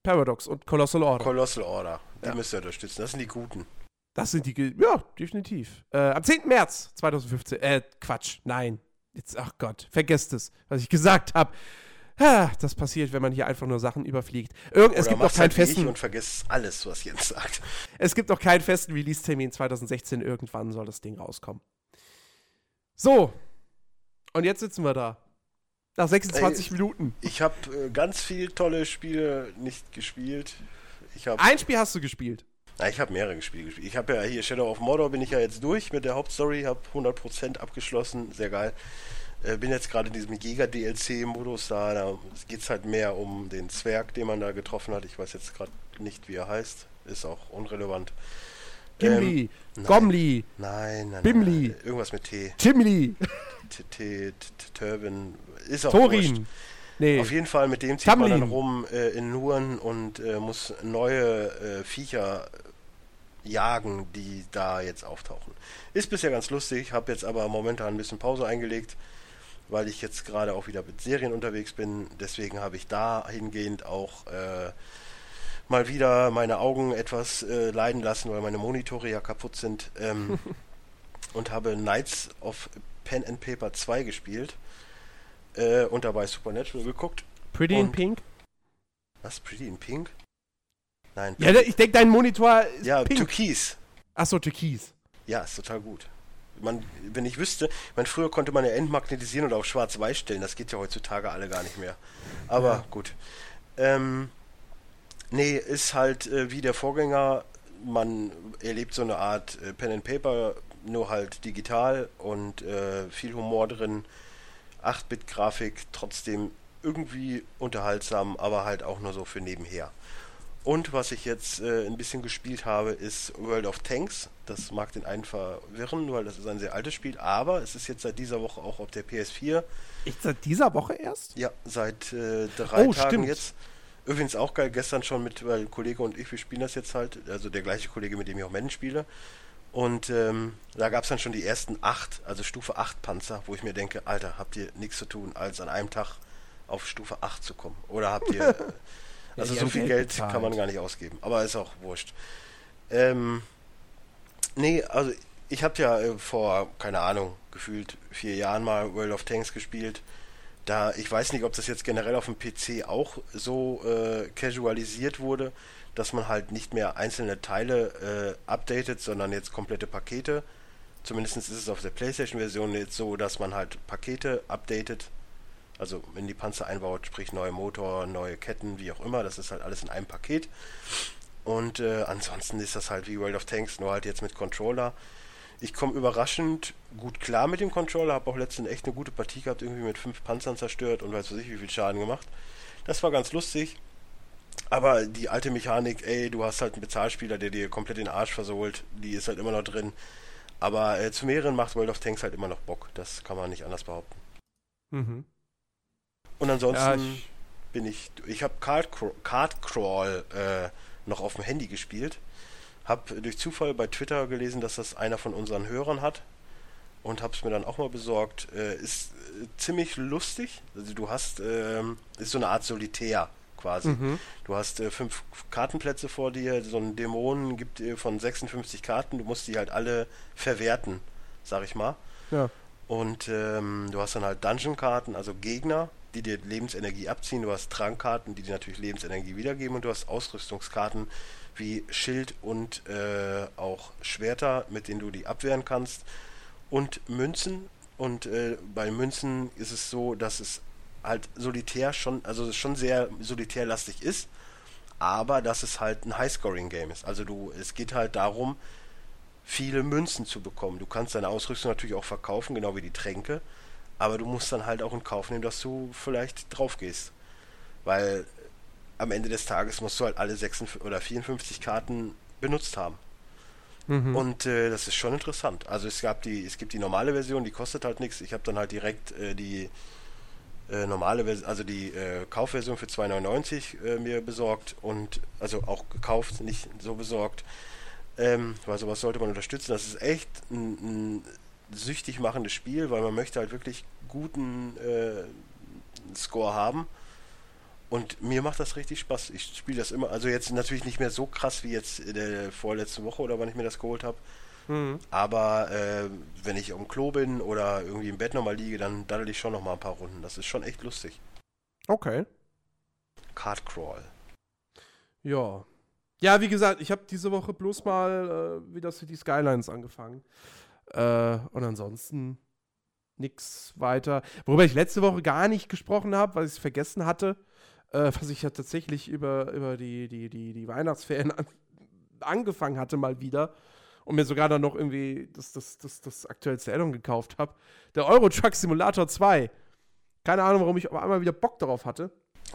Paradox und Colossal Order. Colossal Order. Die Ja. müsst ihr unterstützen. Das sind die Guten. Das sind die, ja, definitiv. Äh, am 10. März 2015, äh, Quatsch, nein. Jetzt, ach Gott, vergesst es, was ich gesagt habe. Das passiert, wenn man hier einfach nur Sachen überfliegt. Irgend, es Oder gibt noch keinen halt festen, und vergisst alles, was Jens sagt. es gibt noch keinen festen Release-Termin. 2016 irgendwann soll das Ding rauskommen. So. Und jetzt sitzen wir da. Nach 26 Ey. Minuten. Ich habe äh, ganz viel tolle Spiele nicht gespielt. Ich habe Ein Spiel hast du gespielt. Na, ich habe mehrere Spiele gespielt. Ich habe ja hier Shadow of Mordor bin ich ja jetzt durch mit der Hauptstory, habe 100% abgeschlossen, sehr geil. Äh, bin jetzt gerade in diesem Jäger-DLC-Modus da, da geht es halt mehr um den Zwerg, den man da getroffen hat. Ich weiß jetzt gerade nicht, wie er heißt, ist auch unrelevant. Gimli, nein. Gomli, Nein, nein, Bimli. nein. Irgendwas mit T. Timli, [laughs] T, T, T, Turban. Ist auch. Thorin. Nee, Auf jeden Fall, mit dem zieht man dann Tamlin. rum äh, in Nuren und äh, muss neue äh, Viecher jagen, die da jetzt auftauchen. Ist bisher ganz lustig, habe jetzt aber momentan ein bisschen Pause eingelegt, weil ich jetzt gerade auch wieder mit Serien unterwegs bin. Deswegen habe ich dahingehend auch äh, mal wieder meine Augen etwas äh, leiden lassen, weil meine Monitore ja kaputt sind. Ähm, [laughs] und habe Knights of Pen and Paper 2 gespielt äh, und dabei Supernatural geguckt. Pretty in Pink. Was? Pretty in Pink? Nein. Ja, ich denke, dein Monitor ist ja, pink. Türkis. Achso, Türkis. Ja, ist total gut. Man, wenn ich wüsste, man früher konnte man ja entmagnetisieren oder auf schwarz-weiß stellen, das geht ja heutzutage alle gar nicht mehr. Aber Ja. gut. Ähm, nee, ist halt äh, wie der Vorgänger, man erlebt so eine Art äh, Pen and Paper, nur halt digital und äh, viel Humor drin. 8-Bit-Grafik, trotzdem irgendwie unterhaltsam, aber halt auch nur so für nebenher. Und was ich jetzt äh, ein bisschen gespielt habe, ist World of Tanks. Das mag den einen verwirren, weil das ist ein sehr altes Spiel, aber es ist jetzt seit dieser Woche auch auf der PS4. Ich seit dieser Woche erst? Ja, seit äh, drei Oh, Tagen stimmt. jetzt. Übrigens auch geil, gestern schon mit, weil ein Kollege und ich, wir spielen das jetzt halt, also der gleiche Kollege, mit dem ich auch Madden spiele. Und ähm, da gab es dann schon die ersten acht, also Stufe 8 Panzer, wo ich mir denke, Alter, habt ihr nichts zu tun, als an einem Tag auf Stufe 8 zu kommen? Oder habt ihr, [laughs] äh, also die so viel Geld Geld bezahlt. kann man gar nicht ausgeben, aber ist auch wurscht. Ähm, nee, also ich habe ja äh, vor, keine Ahnung, gefühlt vier Jahren mal World of Tanks gespielt. Da, ich weiß nicht, ob das jetzt generell auf dem PC auch so äh, casualisiert wurde, dass man halt nicht mehr einzelne Teile äh, updatet, sondern jetzt komplette Pakete. Zumindest ist es auf der PlayStation-Version jetzt so, dass man halt Pakete updatet. Also in die Panzer einbaut, sprich neue Motor, neue Ketten, wie auch immer. Das ist halt alles in einem Paket. Und äh, ansonsten ist das halt wie World of Tanks, nur halt jetzt mit Controller. Ich komme überraschend gut klar mit dem Controller, habe auch letztens echt eine gute Partie gehabt, irgendwie mit fünf Panzern zerstört und weiß ich, wie viel Schaden gemacht. Das war ganz lustig. Aber die alte Mechanik, ey, du hast halt einen Bezahlspieler, der dir komplett den Arsch versohlt, die ist halt immer noch drin. Aber äh, zu mehreren macht World of Tanks halt immer noch Bock. Das kann man nicht anders behaupten. Mhm. Und ansonsten Ja, ich- bin ich. Ich habe Card, Card Crawl äh, noch auf dem Handy gespielt. Hab durch Zufall bei Twitter gelesen, dass das einer von unseren Hörern hat. Und hab's mir dann auch mal besorgt. Äh, ist äh, ziemlich lustig. Also du hast, ähm, ist so eine Art Solitär quasi. Mhm. Du hast äh, fünf Kartenplätze vor dir, so ein Dämon gibt dir von 56 Karten, du musst die halt alle verwerten, sag ich mal. Ja. Und ähm, du hast dann halt Dungeon-Karten, also Gegner, die dir Lebensenergie abziehen, du hast Trankkarten, die dir natürlich Lebensenergie wiedergeben und du hast Ausrüstungskarten wie Schild und äh, auch Schwerter, mit denen du die abwehren kannst und Münzen. Und äh, bei Münzen ist es so, dass es halt solitär schon, also schon sehr solitärlastig ist, aber dass es halt ein Highscoring-Game ist. Also du, es geht halt darum, viele Münzen zu bekommen. Du kannst deine Ausrüstung natürlich auch verkaufen, genau wie die Tränke, aber du musst dann halt auch in Kauf nehmen, dass du vielleicht drauf gehst. Weil am Ende des Tages musst du halt alle 56 oder 54 Karten benutzt haben. Mhm. Und äh, das ist schon interessant. Also es gab die, es gibt die normale Version, die kostet halt nichts. Ich habe dann halt direkt äh, die äh, normale Version, also die äh, Kaufversion für 2,99 äh, mir besorgt und also auch gekauft, nicht so besorgt. Ähm, weil sowas sollte man unterstützen. Das ist echt ein, ein süchtig machendes Spiel, weil man möchte halt wirklich guten äh, Score haben. Und mir macht das richtig Spaß. Ich spiele das immer, also jetzt natürlich nicht mehr so krass wie jetzt in der vorletzten Woche oder wann ich mir das geholt habe. Mhm. Aber äh, wenn ich am Klo bin oder irgendwie im Bett nochmal liege, dann daddel ich schon nochmal ein paar Runden. Das ist schon echt lustig. Okay. Card Crawl. Ja. Ja, wie gesagt, ich habe diese Woche bloß mal äh, wieder City Skylines angefangen. Äh, und ansonsten nichts weiter. Worüber ich letzte Woche gar nicht gesprochen habe, weil ich es vergessen hatte, äh, was ich ja tatsächlich über, über die, die, die, die Weihnachtsferien an, angefangen hatte mal wieder und mir sogar dann noch irgendwie das, das, das, das aktuellste Addon gekauft habe. Der Euro Truck Simulator 2. Keine Ahnung, warum ich auf einmal wieder Bock darauf hatte.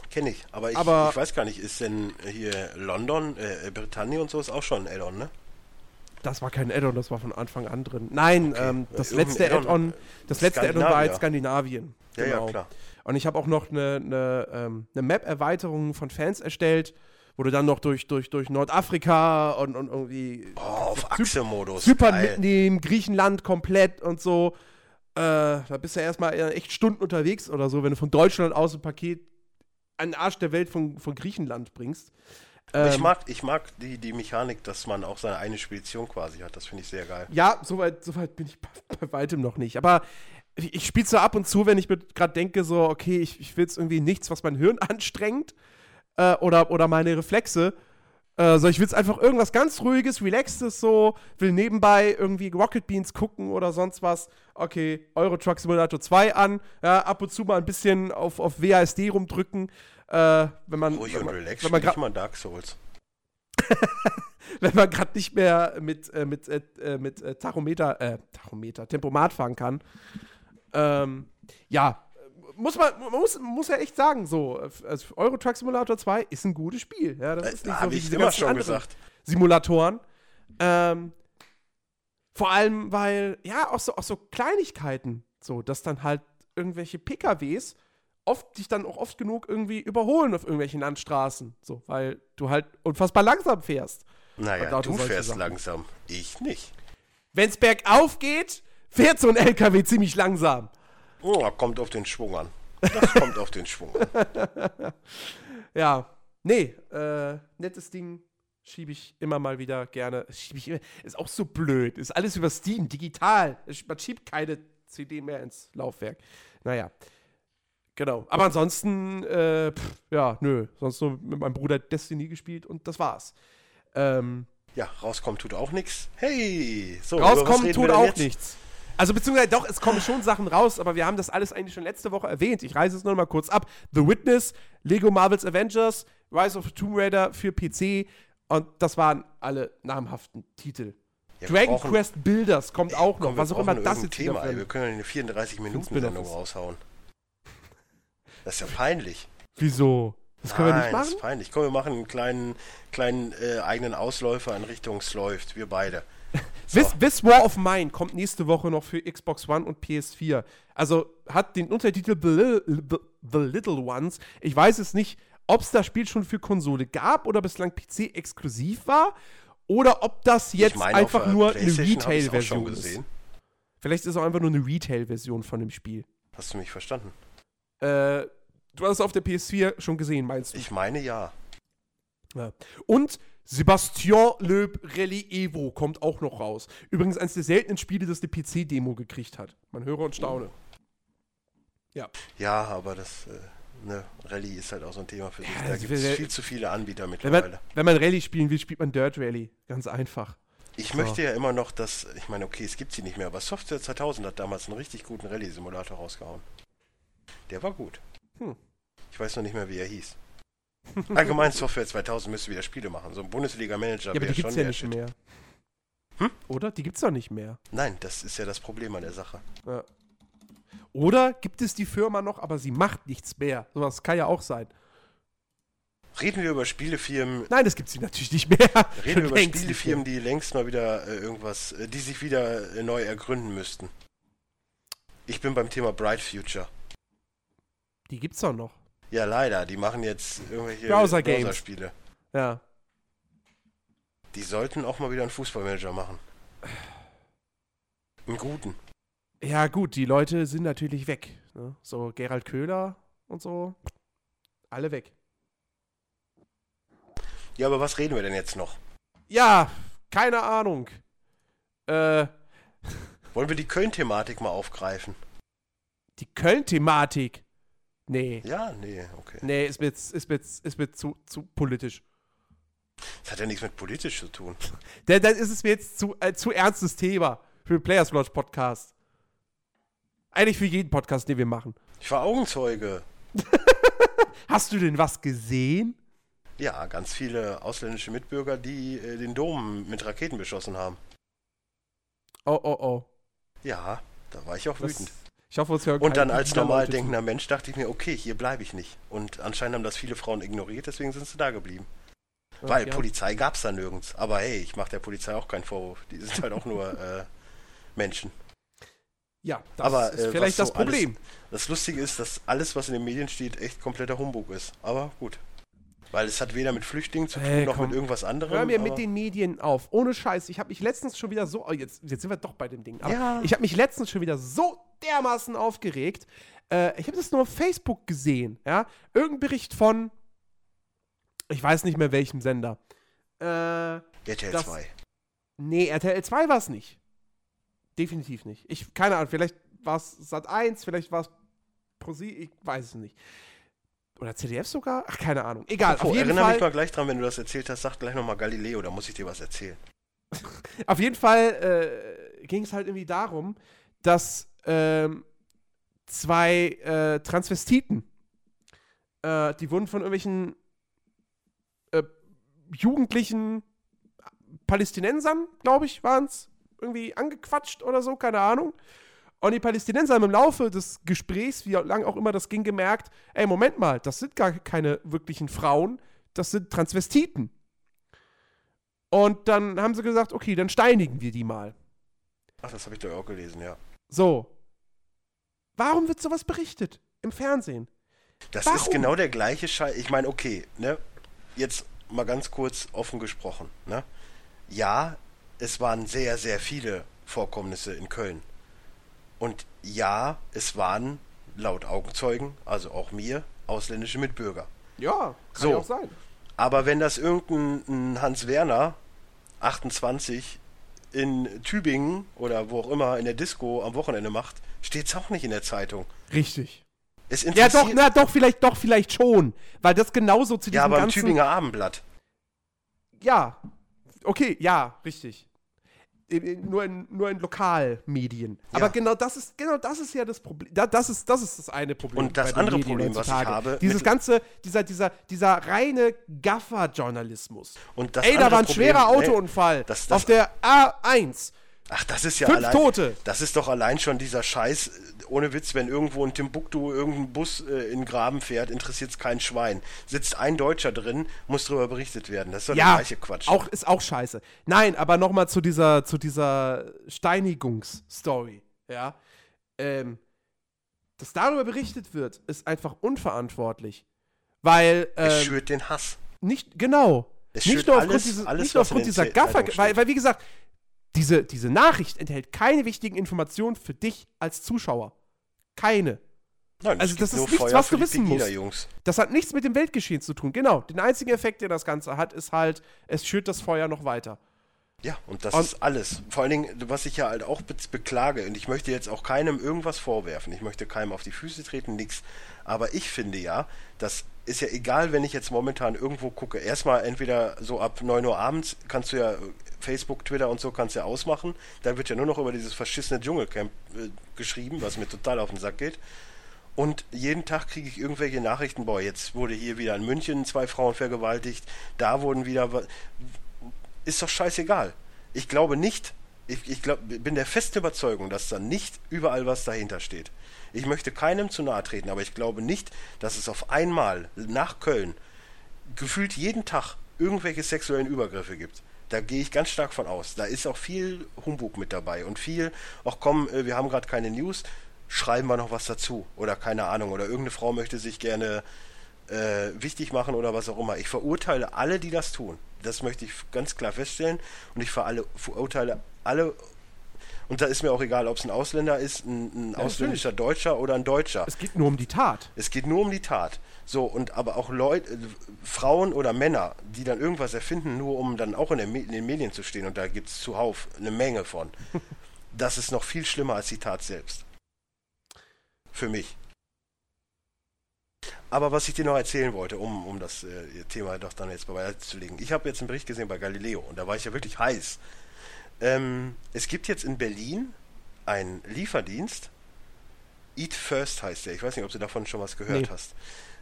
Kenne ich, aber ich, aber ich, weiß gar nicht, ist denn hier London, äh, Britannien und so ist auch schon ein Addon, ne? Das war kein Addon, das war von Anfang an drin. Nein, okay. ähm, das, letzte Addon, das letzte Addon war jetzt Skandinavien. Ja, genau. ja, klar. Und ich habe auch noch eine, eine, ähm, eine Map-Erweiterung von Fans erstellt, wo du dann noch durch, durch, durch Nordafrika und, und irgendwie. Oh, auf Achse-Modus. Zypern mitnehmen, Griechenland komplett und so. Äh, da bist du ja erstmal echt Stunden unterwegs oder so, wenn du von Deutschland aus ein Paket an den Arsch der Welt von, von Griechenland bringst. Ähm, ich mag, ich mag die, die Mechanik, dass man auch seine eine Spedition quasi hat. Das finde ich sehr geil. Ja, soweit so weit bin ich bei, bei weitem noch nicht. Aber ich spiele so ab und zu, wenn ich mir gerade denke, so, okay, ich, ich will jetzt irgendwie nichts, was mein Hirn [laughs] anstrengt äh, oder, oder meine Reflexe. Äh, so, ich will jetzt einfach irgendwas ganz Ruhiges, Relaxtes so, will nebenbei irgendwie Rocket Beans gucken oder sonst was. Okay, Euro Truck Simulator 2 an, ja, ab und zu mal ein bisschen auf, auf WASD rumdrücken. Äh, wenn man, Ruhig wenn man, und relax, wenn man mal Dark Souls. [laughs] wenn man gerade nicht mehr mit, äh, mit, äh, äh mit äh, Tachometer, äh, Tachometer, Tempomat fahren kann. Ähm, ja, muss man, man muss, muss ja echt sagen, so, also Euro Truck Simulator 2 ist ein gutes Spiel. Ja, das ist nicht so wie ich immer schon gesagt. Simulatoren. Ähm, vor allem, weil, ja, auch so, auch so Kleinigkeiten, so, dass dann halt irgendwelche PKWs oft dich dann auch oft genug irgendwie überholen auf irgendwelchen Landstraßen. So, weil du halt unfassbar langsam fährst. Naja, du fährst Sachen. langsam. Ich nicht. Wenn es bergauf geht, fährt so ein LKW ziemlich langsam. Oh, kommt auf den Schwung an. Das kommt auf den Schwung an. [laughs] Ja, nee, äh, nettes Ding. Schiebe ich immer mal wieder gerne. Schiebe ich immer, ist auch so blöd. Ist alles über Steam, digital. Man schiebt keine CD mehr ins Laufwerk. Naja. Genau. Aber ansonsten, äh, pff, ja, nö. Sonst nur mit meinem Bruder Destiny gespielt und das war's. Ähm, ja, rauskommen tut auch nichts. Hey! So, rauskommen tut auch nichts. Also beziehungsweise doch, es kommen schon Sachen raus, aber wir haben das alles eigentlich schon letzte Woche erwähnt. Ich reise es nur mal kurz ab. The Witness, Lego Marvel's Avengers, Rise of Tomb Raider für PC und das waren alle namhaften Titel. Ja, Dragon brauchen, Quest Builders kommt auch noch, komm, was auch immer das jetzt Thema, ey, Wir können eine 34 Minuten Sendung raushauen. Das ist ja peinlich. Wieso? Das können Nein, wir nicht machen. Das ist peinlich. Komm, wir machen einen kleinen, kleinen äh, eigenen Ausläufer in Richtung Läuft, wir beide. So. This, This, War of Mine kommt nächste Woche noch für Xbox One und PS4. Also hat den Untertitel The, The Little Ones. Ich weiß es nicht, ob es das Spiel schon für Konsole gab oder bislang PC exklusiv war oder ob das jetzt meine, einfach nur eine Retail-Version ist. Vielleicht ist es auch einfach nur eine Retail-Version von dem Spiel. Hast du mich verstanden? Äh, du hast es auf der PS4 schon gesehen, meinst du? Ich meine ja. ja. Und Sebastian Loeb Rallye Evo kommt auch noch raus. Übrigens eines der seltenen Spiele, das eine PC-Demo gekriegt hat. Man höre und staune. Ja. Ja, aber das, äh, ne, Rallye ist halt auch so ein Thema für sich. Ja, da gibt es viel zu viele Anbieter Wenn mittlerweile. man, wenn man Rallye spielen will, spielt man Dirt Rally. Ganz einfach. Ich So. möchte ja immer noch, dass, ich meine, okay, es gibt sie nicht mehr, aber Software 2000 hat damals einen richtig guten Rallye-Simulator rausgehauen. Der war gut. Hm. Ich weiß noch nicht mehr, wie er hieß. [laughs] Allgemein Software 2000 müsste wieder Spiele machen. So ein Bundesliga-Manager Ja, aber wäre die schon gibt's ja nicht Shit. mehr. Hm? Oder? Die gibt's doch nicht mehr. Nein, das ist ja das Problem an der Sache. Ja. Oder gibt es die Firma noch, aber sie macht nichts mehr. Sowas kann ja auch sein. Reden wir über Spielefirmen, Nein, das gibt sie natürlich nicht mehr. reden wir über Spielefirmen, die längst mal wieder äh, irgendwas, äh, die sich wieder äh, neu ergründen müssten. Ich bin beim Thema Bright Future. Die gibt's doch noch. Ja, leider, die machen jetzt irgendwelche Browser-Games. Browser-Spiele. Ja. Die sollten auch mal wieder einen Fußballmanager machen. Einen guten. Ja, gut, die Leute sind natürlich weg. Ne? So Gerald Köhler und so. Alle weg. Ja, aber was reden wir denn jetzt noch? Ja, keine Ahnung. Äh, Wollen wir die Köln-Thematik mal aufgreifen? die Köln-Thematik. Nee. Ja, nee, okay. Nee, ist mir jetzt, ist mir jetzt, ist mir zu, zu politisch. Das hat ja nichts mit politisch zu tun. [laughs] Da- Dann ist es mir jetzt zu, äh, zu ernstes Thema für den Players Lodge Podcast. Eigentlich für jeden Podcast, den wir machen. Ich war Augenzeuge. [laughs] Hast du denn was gesehen? Ja, ganz viele ausländische Mitbürger, die äh, den Dom mit Raketen beschossen haben. Oh, oh, oh. Ja, da war ich auch Das, wütend. Ich hoffe, uns hören Und dann als normal denkender Mensch dachte ich mir, okay, hier bleibe ich nicht. Und anscheinend haben das viele Frauen ignoriert, deswegen sind sie da geblieben. Ja, Weil ja. Polizei gab es da nirgends. Aber hey, ich mache der Polizei auch keinen Vorwurf. Die sind halt auch nur äh, Menschen. Ja, das Aber, ist äh, vielleicht was das so alles- Problem. Das Lustige ist, dass alles, was in den Medien steht, echt kompletter Humbug ist. Aber gut. Weil es hat weder mit Flüchtlingen zu tun, Ey, noch komm. mit irgendwas anderem. Hör mir mit den Medien auf. Ohne Scheiß. Ich habe mich letztens schon wieder so. Oh, jetzt, jetzt sind wir doch bei dem Ding. Aber Ja. ich habe mich letztens schon wieder so dermaßen aufgeregt. Äh, ich habe das nur auf Facebook gesehen. Ja? Irgendein Bericht von. Ich weiß nicht mehr welchem Sender. Äh, RTL das- 2. nee, RTL 2 war es nicht. Definitiv nicht. Ich, keine Ahnung, vielleicht war es Sat 1, vielleicht war es ProSi, ich weiß es nicht. Oder ZDF sogar? Ach, keine Ahnung. Egal, Apropos, auf jeden erinnere Fall. mich mal gleich dran, wenn du das erzählt hast, sag gleich nochmal Galileo, da muss ich dir was erzählen. [laughs] Auf jeden Fall äh, ging es halt irgendwie darum, dass ähm, zwei äh, Transvestiten, äh, die wurden von irgendwelchen äh, jugendlichen Palästinensern, glaube ich, waren es, irgendwie angequatscht oder so, keine Ahnung. Und die Palästinenser haben im Laufe des Gesprächs, wie lang auch immer das ging, gemerkt, ey, Moment mal, das sind gar keine wirklichen Frauen, das sind Transvestiten. Und dann haben sie gesagt, okay, dann steinigen wir die mal. Ach, das habe ich doch auch gelesen, ja. So. Warum wird sowas berichtet im Fernsehen? Das Warum? ist genau der gleiche Scheiß. Ich meine, okay, ne? Jetzt mal ganz kurz offen gesprochen, ne? Ja, es waren sehr, sehr viele Vorkommnisse in Köln. Und ja, es waren laut Augenzeugen, also auch mir, ausländische Mitbürger. Ja, kann So. ja auch sein. Aber wenn das irgendein ein Hans Werner, 28, in Tübingen oder wo auch immer in der Disco am Wochenende macht, steht's auch nicht in der Zeitung. Richtig. Es Ja, doch, na doch, vielleicht, doch, vielleicht schon. Weil das genauso zu diesem ja aber im ganzen. Tübinger Abendblatt. Ja. Okay, ja, richtig. Nur in, nur in Lokalmedien. Aber genau das ist genau das ist ja das Problem. Da, das, ist, das ist das eine Problem. Und das andere Medien Problem, was ich habe, Dieses ganze, dieser, dieser, dieser reine Gaffer-Journalismus. Und das Ey, da war ein schwerer Autounfall. das- das- auf der A1. Ach, das ist ja Fünf allein. Tote. Das ist doch allein schon dieser Scheiß, ohne Witz, wenn irgendwo in Timbuktu irgendein Bus äh, in den Graben fährt, interessiert es kein Schwein. Sitzt ein Deutscher drin, muss darüber berichtet werden. Das ist doch der Ja, gleiche Quatsch. auch, ist auch scheiße. Nein, aber nochmal zu dieser, zu dieser Steinigungsstory. Ja. Ähm, dass darüber berichtet wird, ist einfach unverantwortlich. Weil, es ähm, schürt den Hass. nicht, genau. Es nicht schürt nur aufgrund, alles- dieses, alles, nicht nur aufgrund dieser Gaffer, weil, weil, wie gesagt, diese, diese Nachricht enthält keine wichtigen Informationen für dich als Zuschauer. Keine. Nein, also das ist nur nichts, Feuer was du wissen musst. Pegida-Jungs. Das hat nichts mit dem Weltgeschehen zu tun. Genau. Den einzigen Effekt, den das Ganze hat, ist halt, es schürt das Feuer noch weiter. Ja, und das Und- ist alles. Vor allen Dingen, was ich ja halt auch be beklage, und ich möchte jetzt auch keinem irgendwas vorwerfen, ich möchte keinem auf die Füße treten, nix. Aber ich finde ja, das ist ja egal, wenn ich jetzt momentan irgendwo gucke. Erstmal entweder so ab 9 Uhr abends kannst du ja äh, Facebook, Twitter und so kannst du ja ausmachen. Dann wird ja nur noch über dieses verschissene Dschungelcamp äh, geschrieben, was mir total auf den Sack geht. Und jeden Tag kriege ich irgendwelche Nachrichten, boah, jetzt wurde hier wieder in München zwei Frauen vergewaltigt, da wurden wieder. Ist doch scheißegal. Ich glaube nicht, ich, ich glaub, bin der festen Überzeugung, dass da nicht überall was dahinter steht. Ich möchte keinem zu nahe treten, aber ich glaube nicht, dass es auf einmal nach Köln gefühlt jeden Tag irgendwelche sexuellen Übergriffe gibt. Da gehe ich ganz stark von aus. Da ist auch viel Humbug mit dabei und viel, ach komm, äh, wir haben gerade keine News, schreiben wir noch was dazu. Oder keine Ahnung, oder irgendeine Frau möchte sich gerne äh, wichtig machen oder was auch immer. Ich verurteile alle, die das tun. Das möchte ich ganz klar feststellen. Und ich verurteile alle, und da ist mir auch egal, ob es ein Ausländer ist, ein, ein ausländischer Deutscher oder ein Deutscher. Es geht nur um die Tat. Es geht nur um die Tat. So, und aber auch Leute, äh, Frauen oder Männer, die dann irgendwas erfinden, nur um dann auch in, der, in den Medien zu stehen, und da gibt es zuhauf eine Menge von. [laughs] das ist noch viel schlimmer als die Tat selbst. Für mich. Aber was ich dir noch erzählen wollte, um, um das äh, Thema doch dann jetzt beiseite zu legen. Ich habe jetzt einen Bericht gesehen bei Galileo und da war ich ja wirklich heiß. Ähm, es gibt jetzt in Berlin einen Lieferdienst. Eat First heißt der. Ich weiß nicht, ob du davon schon was gehört Nee. hast.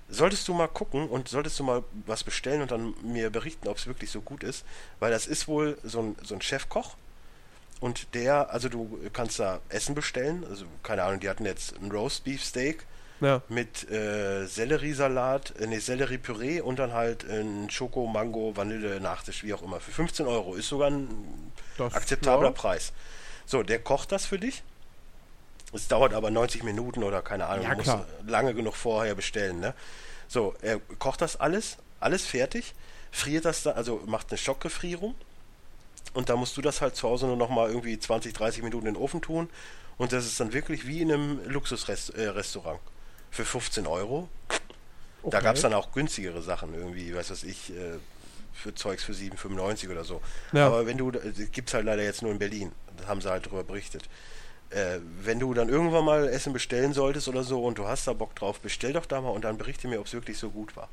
Solltest du mal gucken und solltest du mal was bestellen und dann mir berichten, ob es wirklich so gut ist, weil das ist wohl so ein, so ein Chefkoch und der, also du kannst da Essen bestellen, also keine Ahnung, die hatten jetzt ein Roast Beef Steak Ja. mit äh, Selleriesalat, äh, nee, Selleriepüree und dann halt ein Schoko, Mango, Vanille, Nachtisch, wie auch immer. Für 15 Euro ist sogar ein Das- akzeptabler ja. Preis. So, der kocht das für dich. Es dauert aber 90 Minuten oder keine Ahnung, Ja, du musst lange genug vorher bestellen, ne? So, er kocht das alles, alles fertig, friert das da, also macht eine Schockgefrierung und da musst du das halt zu Hause nur noch mal irgendwie 20, 30 Minuten in den Ofen tun und das ist dann wirklich wie in einem Luxusrestaurant äh. Für 15 Euro. Da Okay. gab es dann auch günstigere Sachen irgendwie, weiß was ich, äh, für Zeugs für 7,95 oder so. Ja. Aber wenn du, das gibt es halt leider jetzt nur in Berlin, da haben sie halt drüber berichtet. Äh, wenn du dann irgendwann mal Essen bestellen solltest oder so und du hast da Bock drauf, bestell doch da mal und dann berichte mir, ob es wirklich so gut war.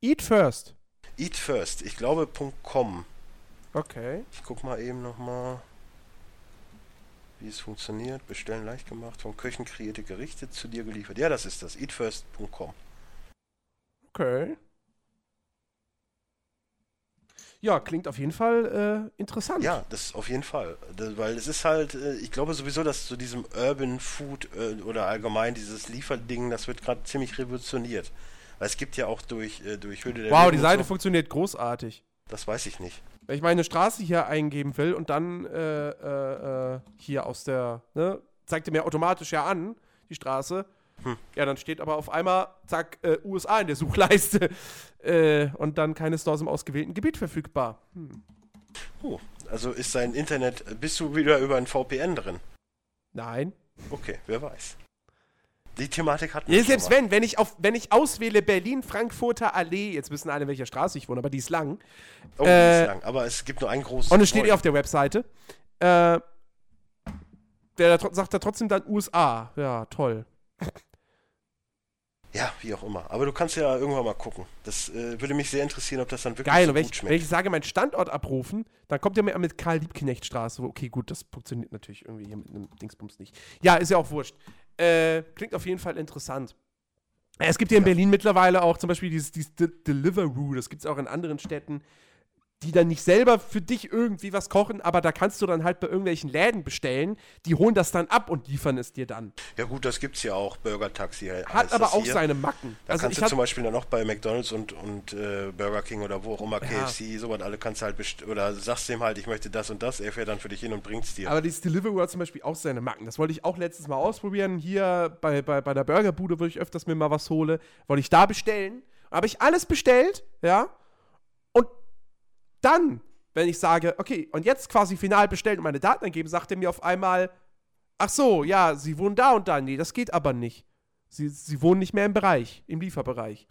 Eat first. Eat First, ich glaube .com. Okay. Ich guck mal eben nochmal, wie es funktioniert. Bestellen leicht gemacht, von Köchen kreierte Gerichte zu dir geliefert. Ja, das ist das. Eatfirst.com. Okay. Ja, klingt auf jeden Fall äh, interessant. Ja, das auf jeden Fall. Das, weil es ist halt, äh, ich glaube sowieso, dass zu diesem Urban Food äh, oder allgemein dieses Lieferding, das wird gerade ziemlich revolutioniert. Weil es gibt ja auch durch, äh, durch Höhle der Wow, Löwen die Seite so, funktioniert großartig. Das weiß ich nicht. Wenn ich meine Straße hier eingeben will und dann äh, äh, äh, hier aus der, ne, zeigt er mir automatisch ja an, die Straße. Hm. Ja, dann steht aber auf einmal, zack, äh, USA in der Suchleiste. [laughs] äh, und dann keine Stores im ausgewählten Gebiet verfügbar. Hm. Oh, also ist dein Internet, bist du wieder über ein VPN drin? Nein. Okay, wer weiß. Die Thematik hatten Ja, wir selbst wenn, wenn ich, auf, wenn ich auswähle Berlin-Frankfurter Allee, jetzt wissen alle, in welcher Straße ich wohne, aber die ist lang. Oh, die äh, ist lang, aber es gibt nur ein großes Und es steht ja auf der Webseite. Äh, der sagt da trotzdem dann USA. Ja, toll. [laughs] Ja, wie auch immer. Aber du kannst ja irgendwann mal gucken. Das äh, würde mich sehr interessieren, ob das dann wirklich Geil, so wenn gut ich, wenn schmeckt. ich sage, meinen Standort abrufen, dann kommt er mir mit Karl-Liebknecht-Straße. Okay, gut, das funktioniert natürlich irgendwie hier mit einem Dingsbums nicht. Ja, ist ja auch wurscht. Äh, klingt auf jeden Fall interessant. Äh, Es gibt hier in. Berlin mittlerweile auch zum Beispiel dieses, dieses De Deliveroo, das gibt es auch in anderen Städten, die dann nicht selber für dich irgendwie was kochen, aber da kannst du dann halt bei irgendwelchen Läden bestellen, die holen das dann ab und liefern es dir dann. Ja gut, das gibt's ja auch, Burger Taxi. Hat aber auch hier. seine Macken. Da Also kannst du zum Beispiel dann auch bei McDonalds und, und äh, Burger King oder wo auch immer, Ja. KFC, sowas alle kannst du halt oder sagst dem halt, ich möchte das und das, er fährt dann für dich hin und bringt's dir. Aber dieses Deliveroo hat zum Beispiel auch seine Macken. Das wollte ich auch letztes Mal ausprobieren. Hier bei, bei, bei der Burgerbude, wo ich öfters mir mal was hole, wollte ich da bestellen. Habe ich alles bestellt, ja. Und dann, wenn ich sage, okay, und jetzt quasi final bestellen und meine Daten eingeben, sagt er mir auf einmal, ach so, ja, Sie wohnen da und da. Nee, das geht aber nicht. Sie, Sie wohnen nicht mehr im Bereich, im Lieferbereich.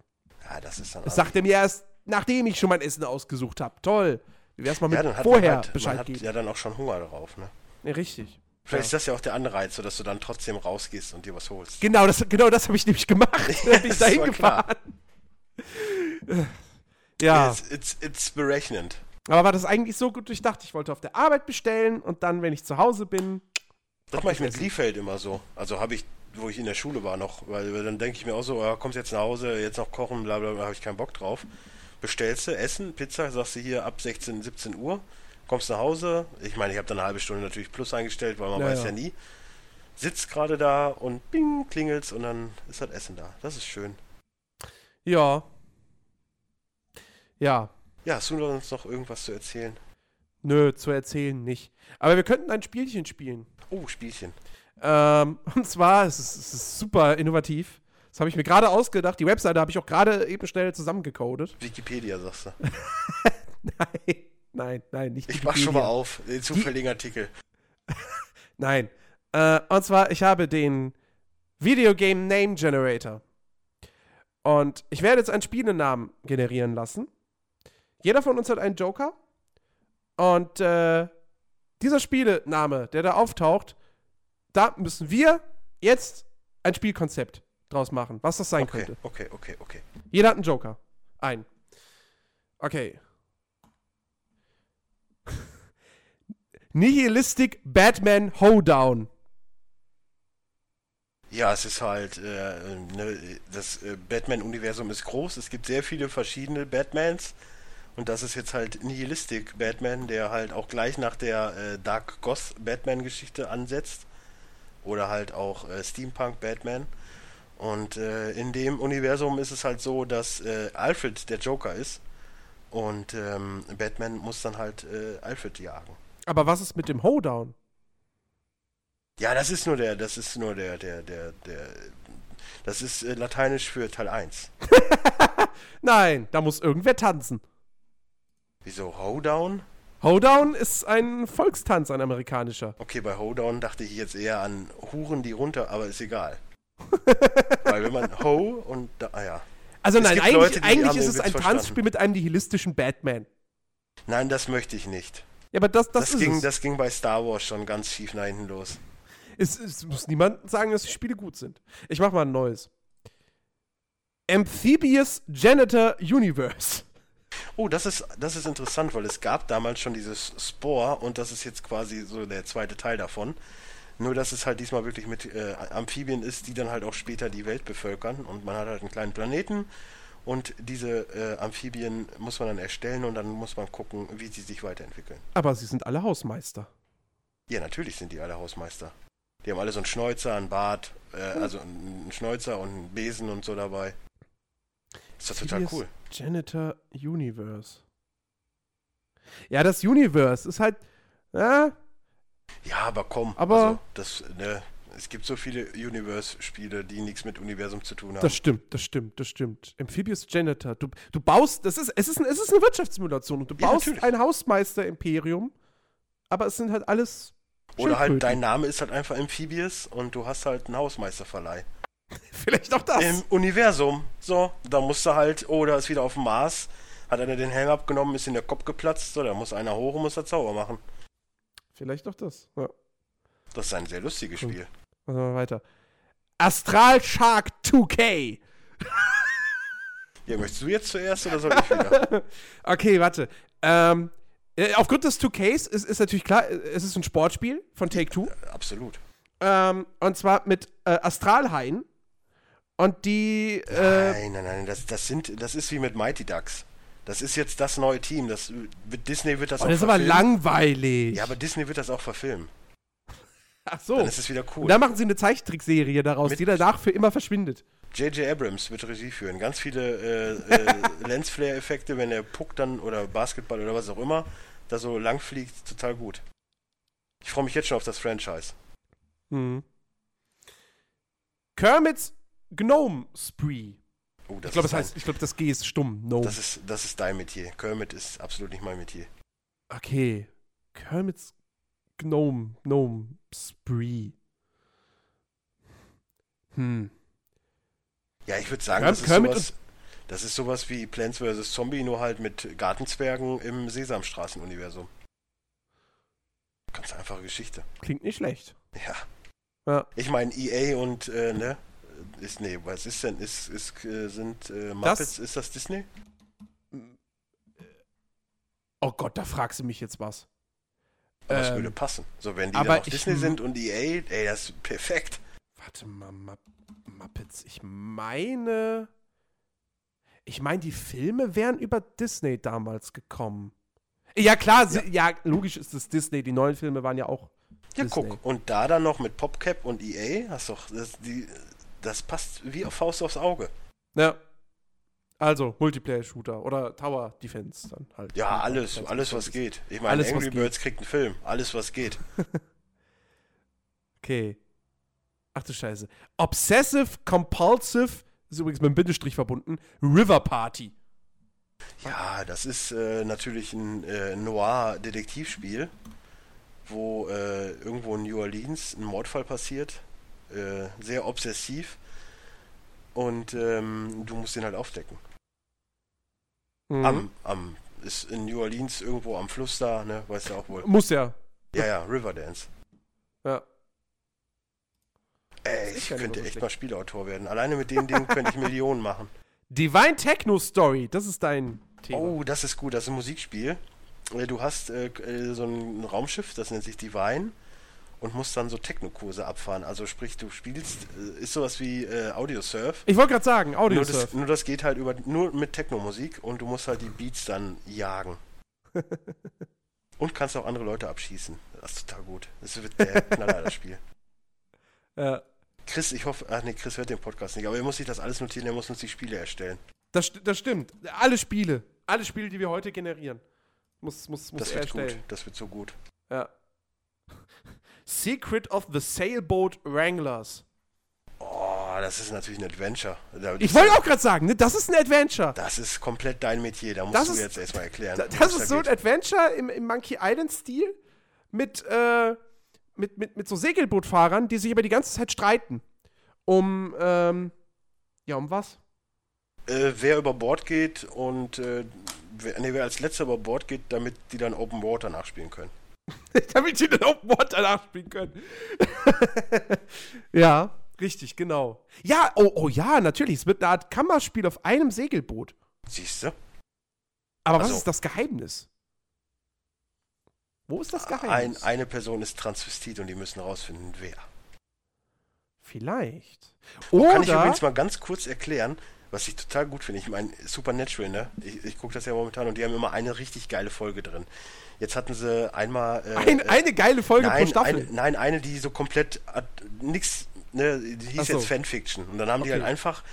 ja, das ist dann Das sagt er mir erst, nachdem ich schon mein Essen ausgesucht habe. Toll. Wie wär's mal mit Ja, vorher halt, Bescheid man hat geben? ja dann auch schon Hunger drauf, ne? Ja, richtig. Vielleicht Ja. ist das ja auch der Anreiz, so dass du dann trotzdem rausgehst und dir was holst. Genau, das, genau das habe ich nämlich gemacht. [laughs] Da bin ich das dahin war klar. gefahren. Ja, It's, it's, it's berechnend. aber war das eigentlich so gut durchdacht? Ich wollte auf der Arbeit bestellen und dann, wenn ich zu Hause bin, Das mache ich mit. Liefeld immer so. Also habe ich, wo ich in der Schule war noch, weil dann denke ich mir auch so, ja, kommst jetzt nach Hause, jetzt noch kochen, bla bla bla, habe ich keinen Bock drauf. Bestellst du Essen, Pizza, sagst du hier ab 16, 17 Uhr, kommst nach Hause. Ich meine, ich habe dann eine halbe Stunde natürlich plus eingestellt, weil man Ja, weiß ja. nie. Sitzt gerade da und bing, klingelt's und dann ist das Essen da. Das ist schön. ja. Ja, Ja, hast du uns noch irgendwas zu erzählen? nö, zu erzählen nicht. Aber wir könnten ein Spielchen spielen. Oh, Spielchen. Ähm, [laughs] und zwar, es ist, es ist super innovativ. Das habe ich mir gerade ausgedacht. Die Webseite habe ich auch gerade eben schnell zusammengecodet. Wikipedia, sagst du. [laughs] Nein, nein, nein, nicht Ich mach schon mal auf, den zufälligen Artikel. [laughs] Nein. Äh, und zwar, ich habe den Video Game Name Generator. Und ich werde jetzt einen Spielenamen generieren lassen. Jeder von uns hat einen Joker. Und äh, dieser Spielename, der da auftaucht, da müssen wir jetzt ein Spielkonzept draus machen, was das sein Okay, könnte. okay, okay, okay. Jeder hat einen Joker. Ein. Okay. [laughs] Nihilistic Batman Hoedown. Ja, es ist halt, äh, ne, das äh, Batman-Universum ist groß. Es gibt sehr viele verschiedene Batmans. Und das ist jetzt halt Nihilistic Batman, der halt auch gleich nach der äh, Dark Goth Batman-Geschichte ansetzt. Oder halt auch äh, Steampunk Batman. Und äh, in dem Universum ist es halt so, dass äh, Alfred der Joker ist. Und ähm, Batman muss dann halt äh, Alfred jagen. Aber was ist mit dem Hoedown? Ja, das ist nur der, das ist nur der, der, der, der, das ist äh, lateinisch für Teil 1. [laughs] Nein, da muss irgendwer tanzen. Wieso Hoedown? Hoedown ist ein Volkstanz, ein amerikanischer. Okay, bei Hoedown dachte ich jetzt eher an Huren, die runter, aber ist egal. [laughs] Weil wenn man Ho und da, ah ja. Also Es nein, eigentlich, Leute, eigentlich ist es ein verstanden. Tanzspiel mit einem nihilistischen Batman. Nein, das möchte ich nicht. Ja, aber das, das, Das, ist ging, es. das ging bei Star Wars schon ganz schief nach hinten los. Es, es muss niemand sagen, dass die Spiele gut sind. Ich mach mal ein neues. Amphibious Janitor Universe. Oh, das ist, das ist interessant, weil es gab damals schon dieses Spore und das ist jetzt quasi so der zweite Teil davon. Nur, dass es halt diesmal wirklich mit äh, Amphibien ist, die dann halt auch später die Welt bevölkern und man hat halt einen kleinen Planeten und diese äh, Amphibien muss man dann erstellen und dann muss man gucken, wie sie sich weiterentwickeln. Aber sie sind alle Hausmeister. Ja, natürlich sind die alle Hausmeister. Die haben alle so einen Schnäuzer, einen Bart, äh, also einen Schnäuzer und einen Besen und so dabei. Ist doch total cool. Janitor Universe. Ja, das Universe ist halt. Ja, Ja, aber komm, Aber- also, das, ne, es gibt so viele Universe-Spiele, die nichts mit Universum zu tun haben. das stimmt, das stimmt, das stimmt. Amphibious Janitor. Du, du baust. Das ist, es, ist ein, es ist eine Wirtschaftssimulation und du Ja, baust natürlich. ein Hausmeister-Imperium, aber es sind halt alles. Oder halt dein Name ist halt einfach Amphibious und du hast halt einen Hausmeisterverleih. [laughs] Vielleicht auch das. Im Universum. So, da musst du halt, oh, da ist wieder auf dem Mars, hat einer den Helm abgenommen, ist in der Kopf geplatzt, so, da muss einer hoch und muss da Zauber machen. Vielleicht auch das. Ja. Das ist ein sehr lustiges Hm. Spiel. Machen wir mal weiter. Astral Shark 2K. [laughs] Ja, möchtest du jetzt zuerst oder soll ich wieder? [laughs] Okay, warte. Ähm, äh, aufgrund des 2Ks ist, ist natürlich klar, äh, es ist ein Sportspiel von Take-Two. Absolut. Ähm, und zwar mit äh, Astralhaien. Und die. Äh, Nein, nein, nein, das, das, sind, das ist wie mit Mighty Ducks. Das ist jetzt das neue Team. Das, Disney wird das oh, auch das ist aber verfilmen. langweilig. Ja, aber Disney wird das auch verfilmen. Ach so. Dann ist es wieder cool. Dann machen sie eine Zeichentrickserie daraus, Mit- die danach für immer verschwindet. J.J. Abrams wird Regie führen. Ganz viele äh, äh, [laughs] Lensflare-Effekte, wenn der Puck dann oder Basketball oder was auch immer da so lang fliegt, total gut. Ich freue mich jetzt schon auf das Franchise. Mhm. Kermit's Gnome Spree. Oh, das Ich glaube, das heißt, ich glaube, das G ist stumm. No. Das ist, das ist dein Metier. Kermit ist absolut nicht mein Metier. Okay. Kermit's Gnome, Gnome Spree. Hm. Ja, ich würde sagen, Kerm- das ist Kermit sowas, Das ist sowas wie Plants vs. Zombie, nur halt mit Gartenzwergen im Sesamstraßen-Universum. Ganz einfache Geschichte. Klingt nicht schlecht. Ja. Ja. Ich meine, EA und, äh, ne? Ist, nee, was ist denn? Ist, ist, äh, sind äh, Muppets, Das- ist das Disney? Oh Gott, da fragst du mich jetzt was. Aber das Ähm, würde passen. So, wenn die aber dann auf Disney sind und EA, ey, das ist perfekt. Warte mal, Mupp Muppets. Ich meine. Ich meine, die Filme wären über Disney damals gekommen. Ja, klar, ja. ja, logisch ist es Disney. Die neuen Filme waren ja auch. Ja, Disney. guck. Und da dann noch mit PopCap und EA, hast doch, das, die, das passt wie auf Faust aufs Auge. Ja. Also, Multiplayer-Shooter oder Tower Defense dann halt. Ja, alles, alles, was geht. Ich meine, Alles, was Angry geht. Birds kriegt einen Film. Alles, was geht. [laughs] Okay. Ach du Scheiße. Obsessive Compulsive, ist übrigens mit einem Bindestrich verbunden, River Party. Ja, das ist äh, natürlich ein äh, Noir-Detektivspiel, wo äh, irgendwo in New Orleans ein Mordfall passiert. Äh, sehr obsessiv. Und ähm, du musst den halt aufdecken. Mhm. Am, am, ist in New Orleans irgendwo am Fluss da, ne? Weißt du auch wohl. Muss ja. Ja, ja, Riverdance. Ja. Ey, ich könnte so echt schlecht. mal Spieleautor werden. Alleine mit dem Ding könnte ich [laughs] Millionen machen. Divine Techno Story, das ist dein Thema. Oh, das ist gut, das ist ein Musikspiel. Äh, Du hast äh, äh, so ein Raumschiff, das nennt sich Divine und musst dann so Technokurse abfahren. Also sprich, du spielst, äh, ist sowas wie äh, Audiosurf. Ich wollte gerade sagen, Nur Audio das, nur das geht halt über nur mit Technomusik und du musst halt die Beats dann jagen. [laughs] und kannst auch andere Leute abschießen. Das ist total gut. Das wird der [laughs] Knaller, das Spiel. äh, Chris, ich hoffe, ach nee, Chris hört den Podcast nicht, aber er muss sich das alles notieren, er muss uns die Spiele erstellen. das, das stimmt. Alle Spiele, alle Spiele, die wir heute generieren, muss, muss, muss Das er wird erstellen. gut, das wird so gut. Ja. Secret of the Sailboat Wranglers. Oh, das ist natürlich ein Adventure. Ich wollte auch gerade sagen, ne, das ist ein Adventure. Das ist komplett dein Metier, da musst Das du ist- jetzt erstmal erklären. Da- Das ist da so ein geht. Adventure im, im Monkey Island-Stil mit, äh, mit, mit, mit so Segelbootfahrern, die sich aber die ganze Zeit streiten. Um, ähm, ja, um was? Äh, wer über Bord geht und äh, wer, nee, wer als letzter über Bord geht, damit die dann Open Water nachspielen können. [laughs] Damit die den Open Water nachspielen können. ja, richtig, genau. Ja, oh, oh ja, natürlich. Es wird eine Art Kammerspiel auf einem Segelboot. Siehst du? Aber was Also- ist das Geheimnis? Wo ist das Ein, Geheimnis? eine Person ist Transvestit und die müssen rausfinden, wer. Vielleicht. Kann ich Oder übrigens mal ganz kurz erklären, was ich total gut finde. Ich meine, Supernatural, ne? Ich, ich gucke das ja momentan und die haben immer eine richtig geile Folge drin. Jetzt hatten sie einmal. Äh, ein, äh, eine geile Folge pro nein, Staffel. Eine, nein, eine, die so komplett nix, ne, die hieß so. jetzt Fanfiction. Und dann haben die Okay. halt einfach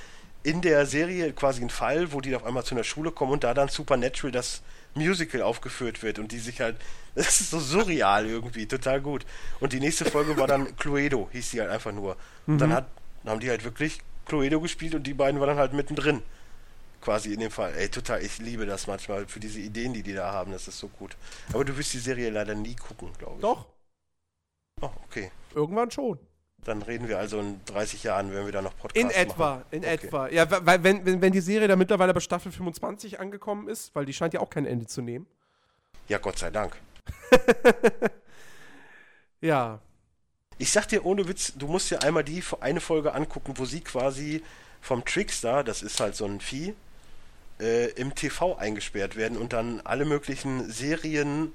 in der Serie quasi einen Fall, wo die auf einmal zu einer Schule kommen und da dann Supernatural das Musical aufgeführt wird und die sich halt, [laughs] das ist so surreal irgendwie, total gut. Und die nächste Folge war dann Cluedo, hieß die halt einfach nur. Und Mhm. dann hat, dann haben die halt wirklich Cluedo gespielt und die beiden waren dann halt mittendrin. Quasi in dem Fall. Ey, total, ich liebe das manchmal für diese Ideen, die die da haben, das ist so gut. Aber du wirst die Serie leider nie gucken, glaube ich. Doch, Oh, okay. irgendwann schon. Dann reden wir also in 30 Jahren, wenn wir da noch Podcasts In etwa, machen. in Okay. etwa. Ja, weil wenn, wenn, wenn die Serie da mittlerweile bei Staffel 25 angekommen ist, weil die scheint ja auch kein Ende zu nehmen. Ja, Gott sei Dank. [laughs] Ja. Ich sag dir ohne Witz, du musst dir einmal die eine Folge angucken, wo sie quasi vom Trickster, das ist halt so ein Vieh, äh, im TV eingesperrt werden und dann alle möglichen Serien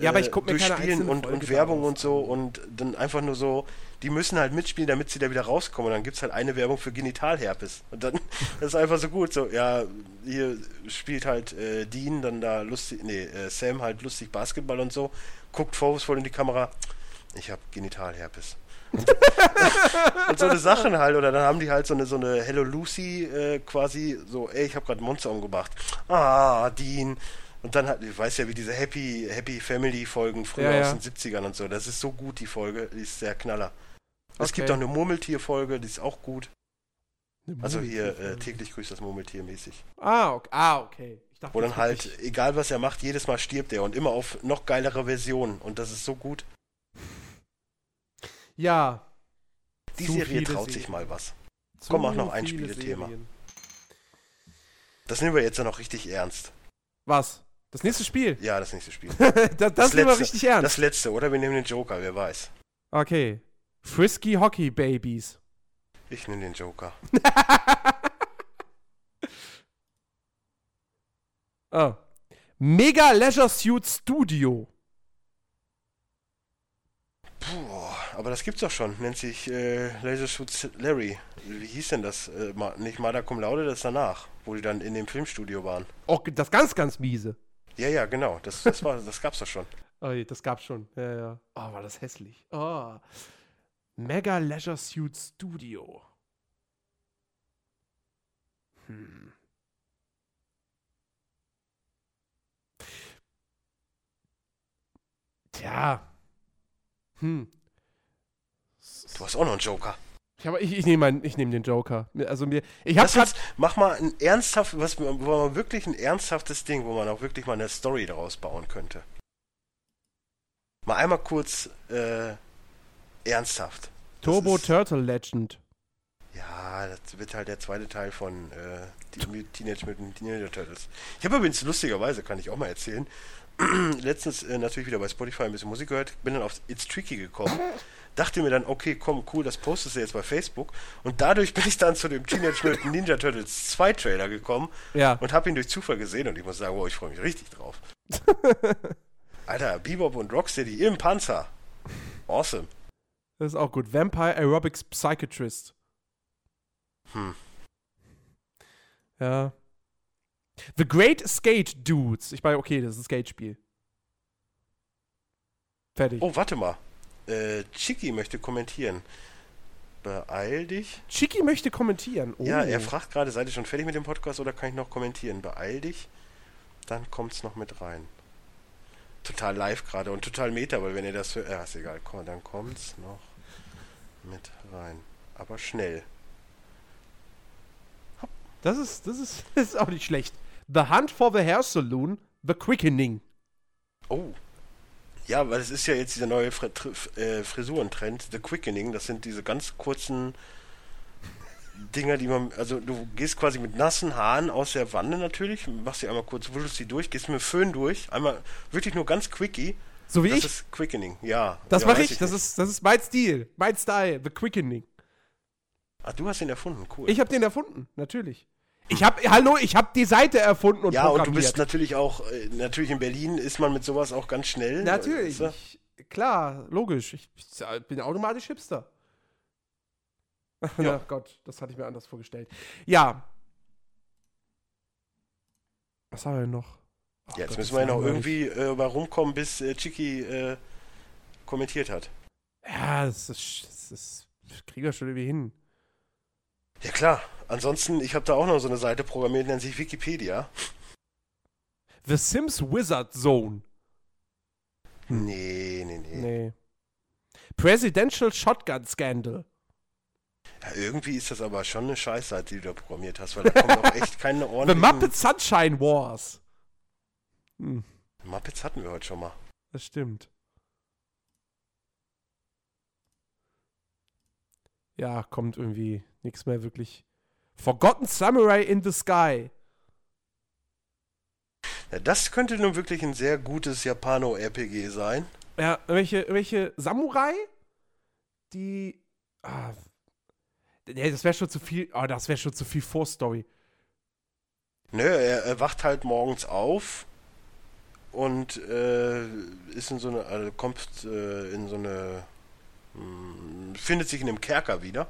Ja, aber ich äh, guck mir durchspielen und, und Werbung und so und dann einfach nur so, die müssen halt mitspielen, damit sie da wieder rauskommen. Und dann gibt's halt eine Werbung für Genitalherpes. Und dann, [laughs] das ist einfach so gut. So, ja, hier spielt halt äh, Dean dann da lustig, nee, äh, Sam halt lustig Basketball und so, guckt vorwurfsvoll in die Kamera, ich habe Genitalherpes. [laughs] Und, so eine Sachen halt, oder dann haben die halt so eine so eine Hello Lucy äh, quasi, so, ey, ich habe gerade Monster umgebracht. Ah, Dean. Und dann hat, ich weiß ja, wie diese Happy, Happy Family Folgen früher Ja, aus ja. den 70ern und so. Das ist so gut, die Folge. Die ist sehr knaller. Es Okay. gibt auch eine Murmeltier-Folge, die ist auch gut. Also hier, äh, täglich grüßt das Murmeltier mäßig. Ah, okay. Ah, okay. Ich dachte Wo dann halt, egal was er macht, jedes Mal stirbt er und immer auf noch geilere Versionen. Und das ist so gut. Ja. Die Serie traut sich Serien. mal was. Zu Komm, mach noch ein Spielethema. Das nehmen wir jetzt ja noch richtig ernst. Was? Das nächste Spiel? Ja, das nächste Spiel. [laughs] das das nehmen wir richtig ernst. Das letzte, oder? Wir nehmen den Joker, wer weiß. okay. Frisky Hockey Babies. Ich nehme den Joker. [laughs] oh. Mega Leisure Suit Studio. Puh, aber das gibt's doch schon. Nennt sich äh, Laser Larry. Wie hieß denn das? Äh, nicht Mada Cum Laude, das danach, wo die dann in dem Filmstudio waren. Oh, das ganz, ganz miese. Ja, ja, genau. Das, das, war, das gab's doch schon. [laughs] Oh, das gab's schon. Ja, ja. Oh, war das hässlich. Oh. Mega Leisure Suit Studio. Hm. Tja. Hm. Du hast auch noch einen Joker. Ich, hab- ich, ich nehme nehm den Joker. Also mir, ich Lass uns, mach mal ein ernsthaft, was, wo man wirklich ein ernsthaftes Ding, wo man auch wirklich mal eine Story daraus bauen könnte. Mal einmal kurz äh, ernsthaft. Turbo ist- Turtle Legend. Ja, das wird halt der zweite Teil von äh, Teenage Mutant Ninja Turtles. Ich habe übrigens lustigerweise, kann ich auch mal erzählen, [clears throat] letztens äh, natürlich wieder bei Spotify ein bisschen Musik gehört, bin dann auf It's Tricky gekommen, dachte mir dann, okay, komm, cool, das postest du jetzt bei Facebook und dadurch bin ich dann zu dem Teenage Mutant [laughs] Ninja Turtles 2 Trailer gekommen Ja. und habe ihn durch Zufall gesehen und ich muss sagen, wow, ich freue mich richtig drauf. [laughs] Alter, Bebop und Rocksteady im Panzer. Awesome. Das ist auch gut. Vampire Aerobics Psychiatrist. Hm. Ja. The Great Skate Dudes. Ich meine, okay, das ist ein Skate-Spiel. Fertig. Oh, warte mal. Äh, Chiki möchte kommentieren. Beeil dich. Chiki möchte kommentieren. Oh. Ja, er fragt gerade, seid ihr schon fertig mit dem Podcast oder kann ich noch kommentieren? Beeil dich, dann kommt's noch mit rein. Total live gerade und total meta, weil wenn ihr das hört, ja, ist egal, komm, dann kommt's noch mit rein. Aber schnell. Das ist, das ist, das [laughs] ist auch nicht schlecht. The Hunt for the Hair Saloon, The Quickening. Oh. Ja, weil es ist ja jetzt dieser neue Tr äh, Frisurentrend, The Quickening. Das sind diese ganz kurzen Dinger, die man, also du gehst quasi mit nassen Haaren aus der Wanne natürlich, machst sie einmal kurz, wuschelst sie durch, gehst mit dem Föhn durch, einmal wirklich nur ganz quickie. So wie das ich. ist Quickening, ja. Das ja, mache weiß ich. Das ist, das ist mein Stil. Mein Style. The Quickening. Ah, du hast ihn erfunden, cool. Ich habe den erfunden. Natürlich. Ich habe, hallo, ich habe die Seite erfunden und ja, und du bist natürlich auch, äh, natürlich in Berlin ist man mit sowas auch ganz schnell. Natürlich. Weißt Ich, klar, logisch. Ich, ich bin automatisch Hipster. Ja. [laughs] Ach Gott, das hatte ich mir anders vorgestellt. Ja. Was haben wir denn noch? Ach du? Jetzt Gott, müssen wir ja noch irgendwie äh, rumkommen, bis äh, Chiki äh, kommentiert hat. Ja, das ist, das ist das kriegen wir schon irgendwie hin. Ja klar. Ansonsten, ich habe da auch noch so eine Seite programmiert, nennt sich Wikipedia. The Sims Wizard Zone. Nee, nee, nee. Nee. Presidential Shotgun Scandal. Ja, irgendwie ist das aber schon eine Scheißseite, die du da programmiert hast, weil da kommt auch echt keine [laughs] The ordentlichen... Muppet Sunshine Wars. Hm, Muppets hatten wir heute schon mal. das stimmt. Ja, kommt irgendwie nichts mehr wirklich. Forgotten Samurai in the Sky. Ja, das könnte nun wirklich ein sehr gutes Japano-RPG sein. Ja, welche, welche Samurai? Die. Ah, nee, das wäre schon zu viel. Oh, das wäre schon zu viel Vorstory. Nö, er, er wacht halt morgens auf und äh, ist in so eine, also kommt äh, in so eine, mh, findet sich in einem Kerker wieder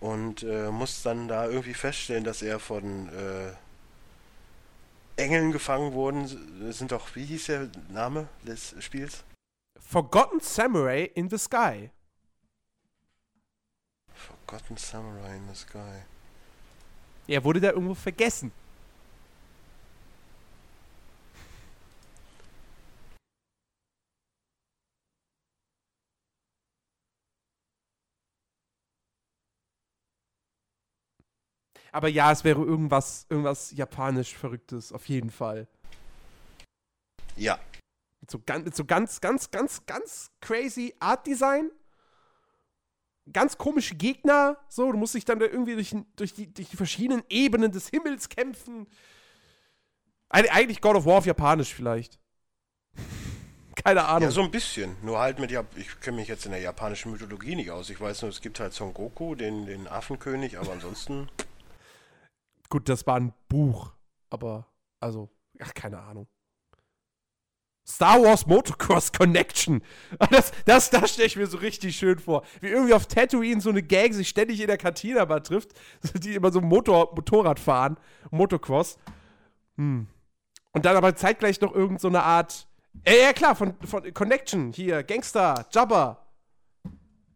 und äh, muss dann da irgendwie feststellen, dass er von äh, Engeln gefangen worden. Das sind doch, wie hieß der Name des Spiels? Forgotten Samurai in the Sky. Forgotten Samurai in the Sky. Er wurde da irgendwo vergessen. Aber ja, es wäre irgendwas, irgendwas japanisch Verrücktes, auf jeden Fall. Ja, Mit so ganz, mit so ganz, ganz, ganz, ganz crazy Art Design. ganz komische Gegner. So, du musst dich dann da irgendwie durch, durch, die, durch die verschiedenen Ebenen des Himmels kämpfen. Eig eigentlich God of War auf Japanisch vielleicht. [laughs] Keine Ahnung. Ja, so ein bisschen. Nur halt mit, Jap ich kenne mich jetzt in der japanischen Mythologie nicht aus. Ich weiß nur, es gibt halt Son Goku, den, den Affenkönig, aber ansonsten. [laughs] Gut, das war ein Buch, aber, also, ach, keine Ahnung. Star Wars Motocross Connection. [laughs] Das, das, das stelle ich mir so richtig schön vor. Wie irgendwie auf Tatooine so eine Gang sich ständig in der Kantine mal trifft, [laughs] die immer so Motor, Motorrad fahren, Motocross. Hm. Und dann aber zeitgleich noch irgend so eine Art. Äh, ja, klar, von, von Connection. Hier, Gangster, Jabba.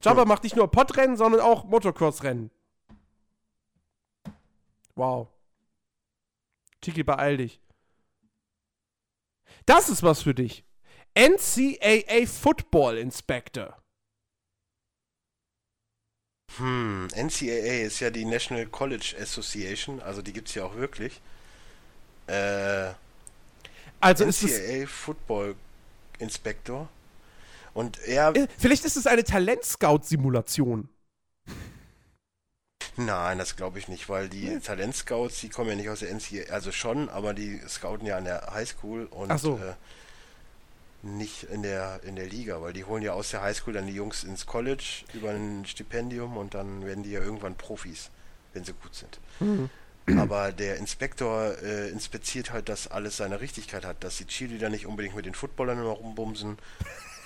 Jabba ja. macht nicht nur Podrennen, sondern auch Motocross-Rennen. Wow. Tiki, beeil dich. Das ist was für dich. NCAA Football Inspector. Hm, NCAA ist ja die National College Association, also die gibt es ja auch wirklich. Äh, also NCAA Football Inspector. Und er. Äh, vielleicht ist es eine Talentscout-Simulation. Nein, das glaube ich nicht, weil die Talentscouts, die kommen ja nicht aus der NCAA, also schon, aber die scouten ja an der Highschool und so. äh, nicht in der in der Liga, weil die holen ja aus der Highschool dann die Jungs ins College über ein Stipendium und dann werden die ja irgendwann Profis, wenn sie gut sind. Mhm. Aber der Inspektor äh, inspiziert halt, dass alles seine Richtigkeit hat, dass die Cheerleader nicht unbedingt mit den Footballern immer rumbumsen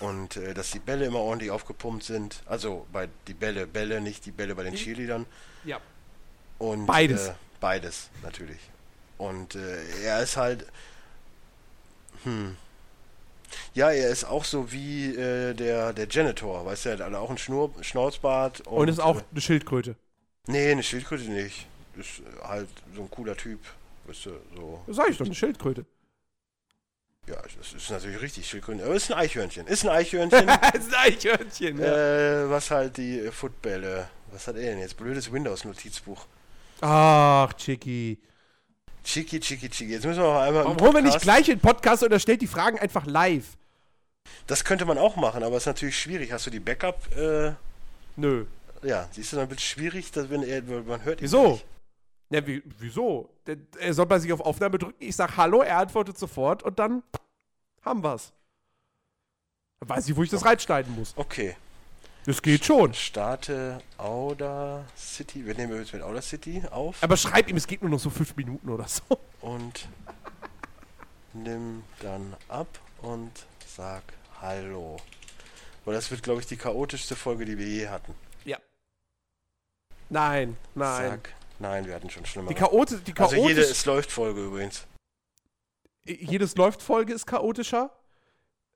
und äh, dass die Bälle immer ordentlich aufgepumpt sind. Also bei die Bälle, Bälle, nicht die Bälle bei den Cheerleadern. Ja. Und, beides. Äh, beides, natürlich. Und äh, er ist halt. Hm. Ja, er ist auch so wie äh, der, der Janitor, weißt du, er hat alle auch einen Schnur, Schnauzbart. Und, und ist auch äh, eine Schildkröte. Nee, eine Schildkröte nicht. Ist halt so ein cooler Typ, weißt du, so. Das sag ich doch, eine Schildkröte. Ja, das ist natürlich richtig Schildkröte. Aber ist ein Eichhörnchen. Ist ein Eichhörnchen. [laughs] ist ein Eichhörnchen, ja. Äh, was halt die Footbälle. Was hat er denn jetzt? Blödes Windows-Notizbuch. Ach, Chicky. Chicky, Chicky, Chicky. Jetzt müssen wir noch einmal. Warum wir nicht gleich in Podcast oder stellt die Fragen einfach live? Das könnte man auch machen, aber es ist natürlich schwierig. Hast du die Backup? Äh, Nö. Ja, siehst du, dann wird es schwierig, dass wenn er, man hört ihn Wieso? Nicht. Ja, wie, wieso? Er soll bei sich auf Aufnahme drücken, ich sag Hallo, er antwortet sofort und dann haben wir's. Dann weiß ich, wo ich das reinschneiden muss. Okay. Das geht schon. Starte Auda City. Wir nehmen jetzt mit Auda City auf. Aber schreib ihm, es geht nur noch so fünf Minuten oder so. Und nimm dann ab und sag Hallo. Weil das wird, glaube ich, die chaotischste Folge, die wir je hatten. Ja. Nein, nein. Sag Nein, wir hatten schon schlimmer. Die, Chaote, die chaotisch Also jede Es läuft Folge übrigens. Jedes läuft Folge ist chaotischer.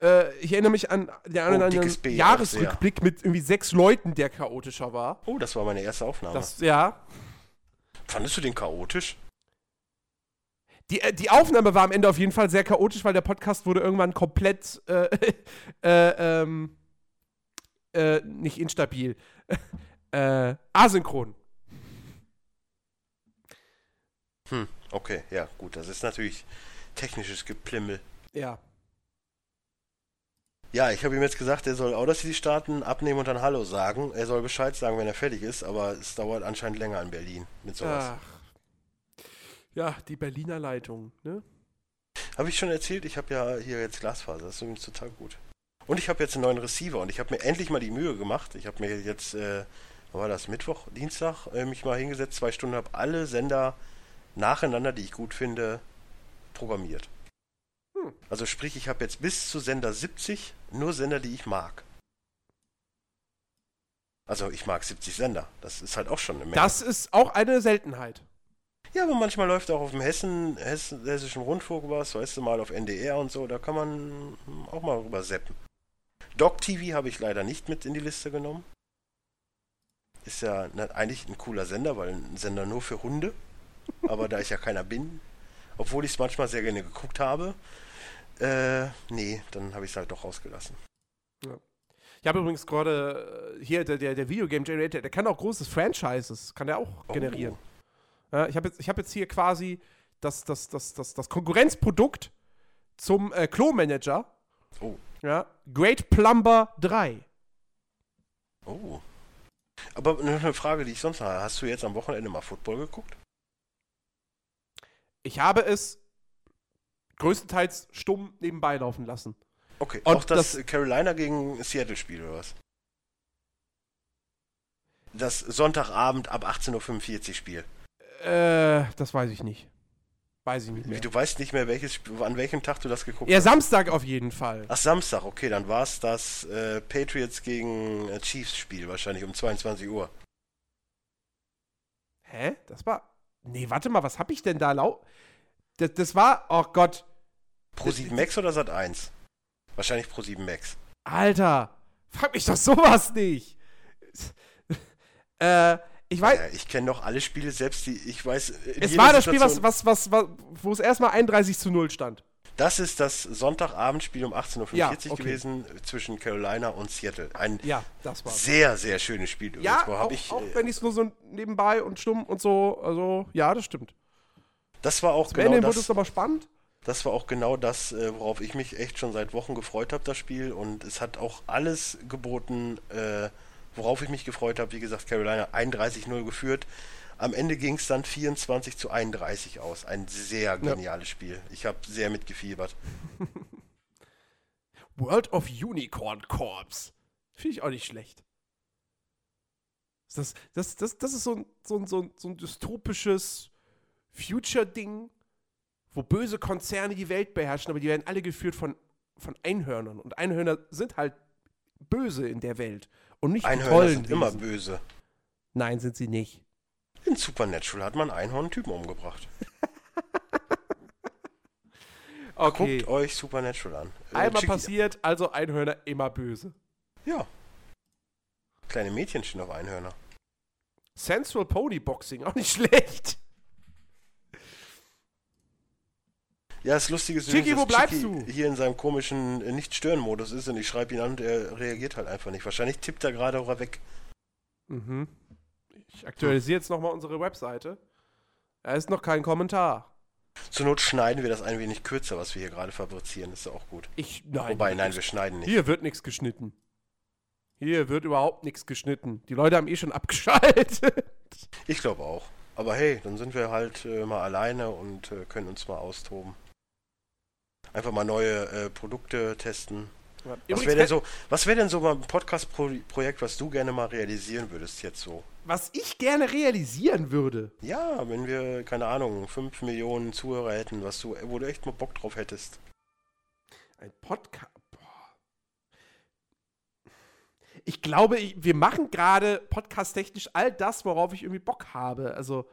Äh, ich erinnere mich an den oh, einen B, Jahresrückblick mit irgendwie sechs Leuten, der chaotischer war. Oh, das war meine erste Aufnahme. Das, ja. Fandest du den chaotisch? Die, äh, die Aufnahme war am Ende auf jeden Fall sehr chaotisch, weil der Podcast wurde irgendwann komplett äh, [laughs] äh, ähm, äh, nicht instabil. [laughs] äh, asynchron. Hm, okay, ja, gut. Das ist natürlich technisches Geplimmel. Ja. Ja, ich habe ihm jetzt gesagt, er soll Audacity starten, abnehmen und dann Hallo sagen. Er soll Bescheid sagen, wenn er fertig ist, aber es dauert anscheinend länger in Berlin mit sowas. Ach. Ja, die Berliner Leitung, ne? Habe ich schon erzählt, ich habe ja hier jetzt Glasfaser, das ist übrigens total gut. Und ich habe jetzt einen neuen Receiver und ich habe mir endlich mal die Mühe gemacht. Ich habe mir jetzt, äh, war das Mittwoch, Dienstag, äh, mich mal hingesetzt, zwei Stunden, habe alle Sender nacheinander, die ich gut finde, programmiert. Hm. Also sprich, ich habe jetzt bis zu Sender 70 nur Sender, die ich mag. Also ich mag 70 Sender. Das ist halt auch schon eine Menge. Das ist auch eine Seltenheit. Ja, aber manchmal läuft auch auf dem Hessen, Hessen, Hessischen Rundfunk was, weißt du mal, auf NDR und so, da kann man auch mal rüber seppen. Doc TV habe ich leider nicht mit in die Liste genommen. Ist ja eigentlich ein cooler Sender, weil ein Sender nur für Hunde aber da ich ja keiner bin, obwohl ich es manchmal sehr gerne geguckt habe, äh, nee, dann habe ich es halt doch rausgelassen. Ja. Ich habe übrigens gerade äh, hier der, der, der Videogame Generator, der kann auch großes Franchises, kann der auch oh. generieren. Ja, ich habe jetzt, hab jetzt hier quasi das, das, das, das, das Konkurrenzprodukt zum äh, Klo-Manager. Oh. Ja, Great Plumber 3. Oh. Aber eine Frage, die ich sonst habe. Hast du jetzt am Wochenende mal Football geguckt? Ich habe es größtenteils stumm nebenbei laufen lassen. Okay, Und auch das, das- Carolina gegen Seattle-Spiel oder was? Das Sonntagabend ab 18.45 Uhr Spiel. Äh, das weiß ich nicht. Weiß ich nicht Wie, mehr. du weißt nicht mehr, welches, an welchem Tag du das geguckt Ja, hast? Samstag auf jeden Fall. Ach, Samstag, okay, dann war es das äh, Patriots gegen äh, Chiefs-Spiel, wahrscheinlich um 22 Uhr. Hä? Das war. Nee, warte mal, was hab ich denn da lau. Das, das war. Oh Gott. Pro 7 Max oder Sat 1? Wahrscheinlich Pro 7 Max. Alter. Frag mich doch sowas nicht. äh, ich weiß. Ja, ich kenne doch alle Spiele, selbst die, ich weiß. Es war das Spiel, was, Situation- was, was, was, wo es erstmal 31 zu 0 stand. Das ist das Sonntagabendspiel um 18.45 Uhr Ja, okay. gewesen äh, zwischen Carolina und Seattle. Ein Ja, das sehr, sehr schönes Spiel. Ja, übrigens. Auch, ich, auch äh, wenn ich es nur so nebenbei und stumm und so, also, ja, das stimmt. das war auch Am genau das. es aber spannend. Das war auch genau das, äh, worauf ich mich echt schon seit Wochen gefreut habe, das Spiel. Und es hat auch alles geboten, worauf ich mich gefreut habe. Wie gesagt, Carolina 31-0 geführt. Am Ende ging es dann 24 zu 31 aus. Ein sehr geniales Spiel. Ich habe sehr mitgefiebert. [laughs] World of Unicorn Corps. Finde ich auch nicht schlecht. Das, das, das, das ist so ein, so ein, so ein, so ein dystopisches Future-Ding, wo böse Konzerne die Welt beherrschen, aber die werden alle geführt von, von Einhörnern. Und Einhörner sind halt böse in der Welt. Und nicht Einhörner tollen sind immer Wesen. böse. Nein, sind sie nicht. In Supernatural hat man Einhorn einen Typen umgebracht. [laughs] Okay. Guckt euch Supernatural an. Äh, Einmal Chicky- passiert, also Einhörner immer böse. Ja. Kleine Mädchen stehen auf Einhörner. Sensual Pony Boxing, auch nicht schlecht. Ja, das Lustige ist, Chicky, wo bleibst Chicky du? hier in seinem komischen äh, Nicht-Stören-Modus ist und ich schreibe ihn an und er reagiert halt einfach nicht. Wahrscheinlich tippt er gerade auch weg. Mhm. Ich aktualisiere jetzt nochmal unsere Webseite. Da ist noch kein Kommentar. Zur Not schneiden wir das ein wenig kürzer, was wir hier gerade fabrizieren. Ist ja auch gut. Ich, nein. Wobei, nein, wir schneiden nicht. Hier wird nichts geschnitten. Hier wird überhaupt nichts geschnitten. Die Leute haben eh schon [laughs] abgeschaltet. Ich glaube auch. Aber hey, dann sind wir halt äh, mal alleine und äh, können uns mal austoben. Einfach mal neue äh, Produkte testen. Was wäre denn so, was wäre denn so ein Podcast-Projekt, was du gerne mal realisieren würdest jetzt so? was ich gerne realisieren würde. Ja, wenn wir, keine Ahnung, 5 Millionen Zuhörer hätten, was du, wo du echt mal Bock drauf hättest. Ein Podcast. Ich glaube, ich, wir machen gerade podcast-technisch all das, worauf ich irgendwie Bock habe. Also,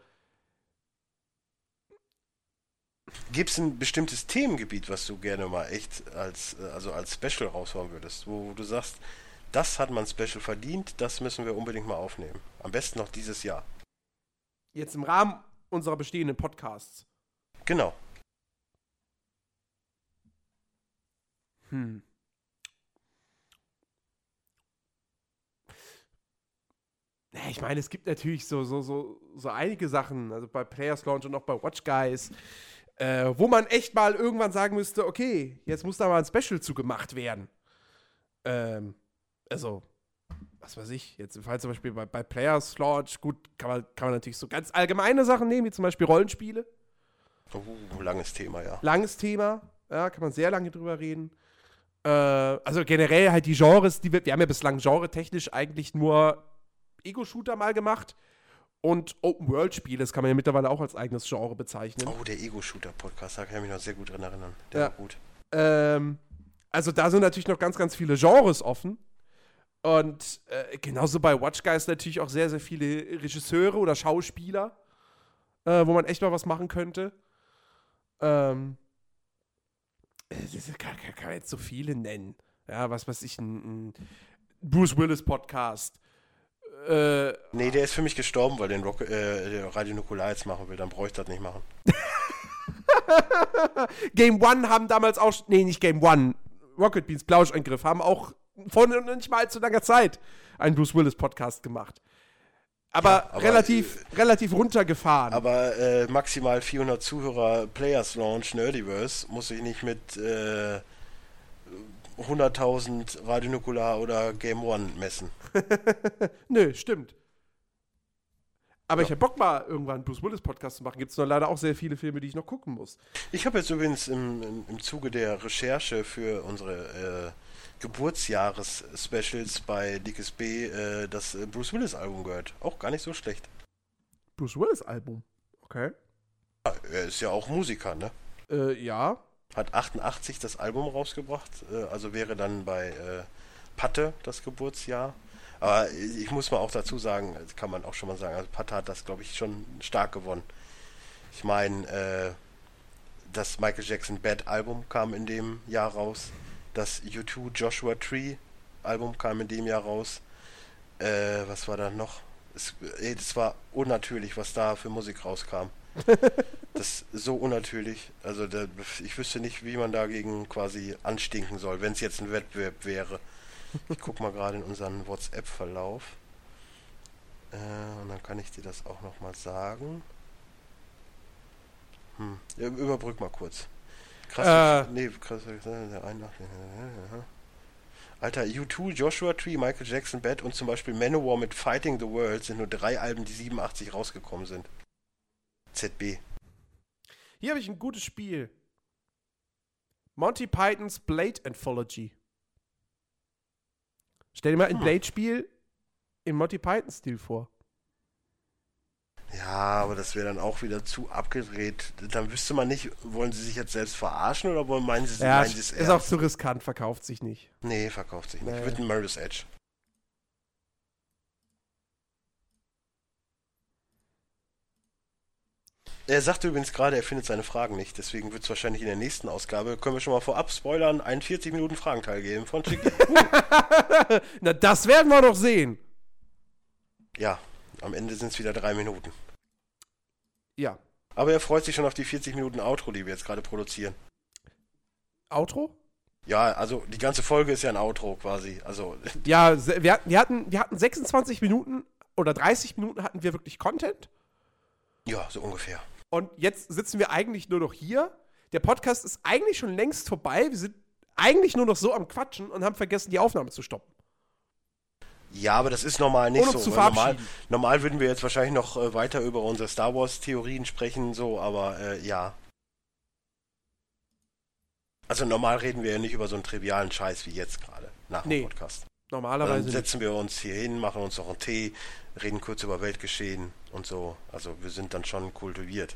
Gibt es ein bestimmtes Themengebiet, was du gerne mal echt als, äh, also als Special raushauen würdest, wo du sagst, das hat man Special verdient, das müssen wir unbedingt mal aufnehmen. Am besten noch dieses Jahr. jetzt im Rahmen unserer bestehenden Podcasts. Genau. Hm. Ich meine, es gibt natürlich so, so, so, so einige Sachen, also bei Players Launch und auch bei Watch Guys, äh, wo man echt mal irgendwann sagen müsste, okay, jetzt muss da mal ein Special zu gemacht werden. Ähm, also, was weiß ich, jetzt im Fall zum Beispiel bei, bei Players Launch, gut, kann man, kann man natürlich so ganz allgemeine Sachen nehmen, wie zum Beispiel Rollenspiele. Uh, langes Thema, ja. Langes Thema, ja, kann man sehr lange drüber reden. Äh, also generell halt die Genres, die wir, wir haben ja bislang genre-technisch eigentlich nur Ego-Shooter mal gemacht und Open-World-Spiele, das kann man ja mittlerweile auch als eigenes Genre bezeichnen. Oh, der Ego-Shooter-Podcast, da kann ich mich noch sehr gut dran erinnern. Der Ja. war gut. Ähm, also da sind natürlich noch ganz, ganz viele Genres offen. Und äh, genauso bei Watch Guys natürlich auch sehr, sehr viele Regisseure oder Schauspieler, äh, wo man echt mal was machen könnte. Ähm, äh, das kann, kann, kann man jetzt so viele nennen. Ja, was weiß ich, ein, ein Bruce Willis Podcast. Äh, Nee, der ist für mich gestorben, weil den Rock, äh, der Radio Nukular jetzt machen will. Dann bräuchte ich das nicht machen. [laughs] Game One haben damals auch, nee, nicht Game One, Rocket Beans Plauschangriff haben auch vor nicht mal allzu langer Zeit einen Bruce Willis Podcast gemacht. Aber, Ja, aber, relativ, relativ runtergefahren. Aber äh, maximal 400 Zuhörer Players Launch Nerdiverse muss ich nicht mit äh, 100.000 Radio Nukular oder Game One messen. [laughs] Nö, stimmt. Aber Ja. ich hab Bock mal irgendwann einen Bruce Willis Podcast zu machen. Gibt es nur leider auch sehr viele Filme, die ich noch gucken muss. Ich habe jetzt übrigens im, im, im Zuge der Recherche für unsere äh, Geburtsjahres-Specials bei Dickes B äh, das äh, Bruce Willis-Album gehört. Auch gar nicht so schlecht. Bruce Willis Album. Okay. Ah, Er ist ja auch Musiker, ne? Äh, ja. Hat 88 das Album rausgebracht, äh, also wäre dann bei äh, Patte das Geburtsjahr. Aber ich muss mal auch dazu sagen, kann man auch schon mal sagen, also Patte hat das, glaube ich, schon stark gewonnen. Ich meine, äh, das Michael Jackson Bad Album kam in dem Jahr raus. Das U2 Joshua Tree Album kam in dem Jahr raus. Äh, was war da noch? Es, ey, das war unnatürlich, was da für Musik rauskam. [laughs] Das ist so unnatürlich. Also da, ich wüsste nicht, wie man dagegen quasi anstinken soll, wenn es jetzt ein Wettbewerb wäre. Ich guck mal gerade in unseren WhatsApp-Verlauf. Äh, und dann kann ich dir das auch nochmal sagen. Hm. Ja, überbrück mal kurz. Krass. Äh. nee, krass. Der 81. Alter, U2, Joshua Tree, Michael Jackson, Bad und zum Beispiel Manowar mit Fighting the World sind nur drei Alben, die 87 rausgekommen sind. ZB. Hier habe ich ein gutes Spiel. Monty Pythons Blade Anthology. Stell dir mal ein Hm. Blade-Spiel im Monty Python-Stil vor. Ja, aber das wäre dann auch wieder zu abgedreht. Dann wüsste man nicht, wollen sie sich jetzt selbst verarschen oder wollen meinen sie, Ja, meinen sie es ist auch ernst? zu riskant, verkauft sich nicht. Nee, verkauft sich nicht. Nee. Wird ein Marius Edge. Er sagte übrigens gerade, er findet seine Fragen nicht, deswegen wird es wahrscheinlich in der nächsten Ausgabe, können wir schon mal vorab spoilern, einen 40 Minuten Fragenteil geben von Chicky. [laughs] Na, das werden wir doch sehen. ja, am Ende sind es wieder drei Minuten. Ja. Aber er freut sich schon auf die 40 Minuten Outro, die wir jetzt gerade produzieren. Outro? Ja, also die ganze Folge ist ja ein Outro quasi. Also [laughs] Ja, wir, hatten- wir, hatten, wir hatten 26 Minuten oder 30 Minuten hatten wir wirklich Content. ja, so ungefähr. Und jetzt sitzen wir eigentlich nur noch hier. Der Podcast ist eigentlich schon längst vorbei. Wir sind eigentlich nur noch so am Quatschen und haben vergessen, die Aufnahme zu stoppen. Ja, aber das ist normal nicht so. normal, normal würden wir jetzt wahrscheinlich noch äh, weiter über unsere Star Wars Theorien sprechen, so, aber äh, ja. Also normal reden wir ja nicht über so einen trivialen Scheiß wie jetzt gerade nach dem Nee, Podcast. Normalerweise Dann setzen wir uns hier hin, machen uns noch einen Tee, reden kurz über Weltgeschehen und so. Also wir sind dann schon kultiviert.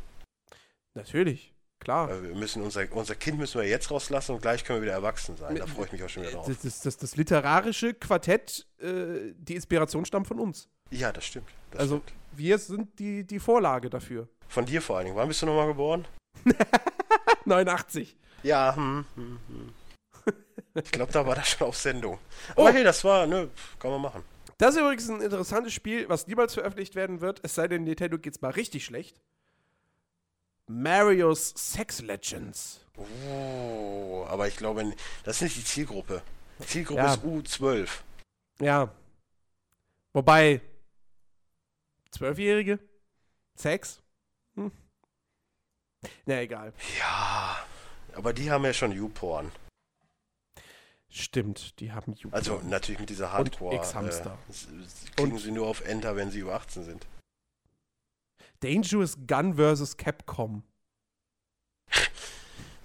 Natürlich, klar. Äh, wir müssen unser, unser Kind müssen wir jetzt rauslassen und gleich können wir wieder erwachsen sein. Da freue ich mich auch schon wieder drauf. Das, das, das, das literarische Quartett, äh, die Inspiration stammt von uns. Ja, das stimmt. Das also stimmt. wir sind die, die Vorlage dafür. Von dir vor allen Dingen. Wann bist du nochmal geboren? [laughs] 89. Ja, hm, hm, hm. Ich glaube, da war das schon auf Sendung. Aber Oh. hey, das war, ne, kann man machen. Das ist übrigens ein interessantes Spiel, was niemals veröffentlicht werden wird, es sei denn, Nintendo geht's mal richtig schlecht. Mario's Sex Legends. Oh, aber ich glaube, das ist nicht die Zielgruppe. Die Zielgruppe Ja. ist U12. Ja. Wobei, Zwölfjährige? Sex? Hm. Na, egal. Ja, aber die haben ja schon U-Porn. Stimmt, die haben Jugend. Also natürlich mit dieser Hardcore. X-Hamster. Äh, s- s- kriegen Und- sie nur auf Enter, wenn sie über 18 sind. Dangerous Gun vs. Capcom. [laughs]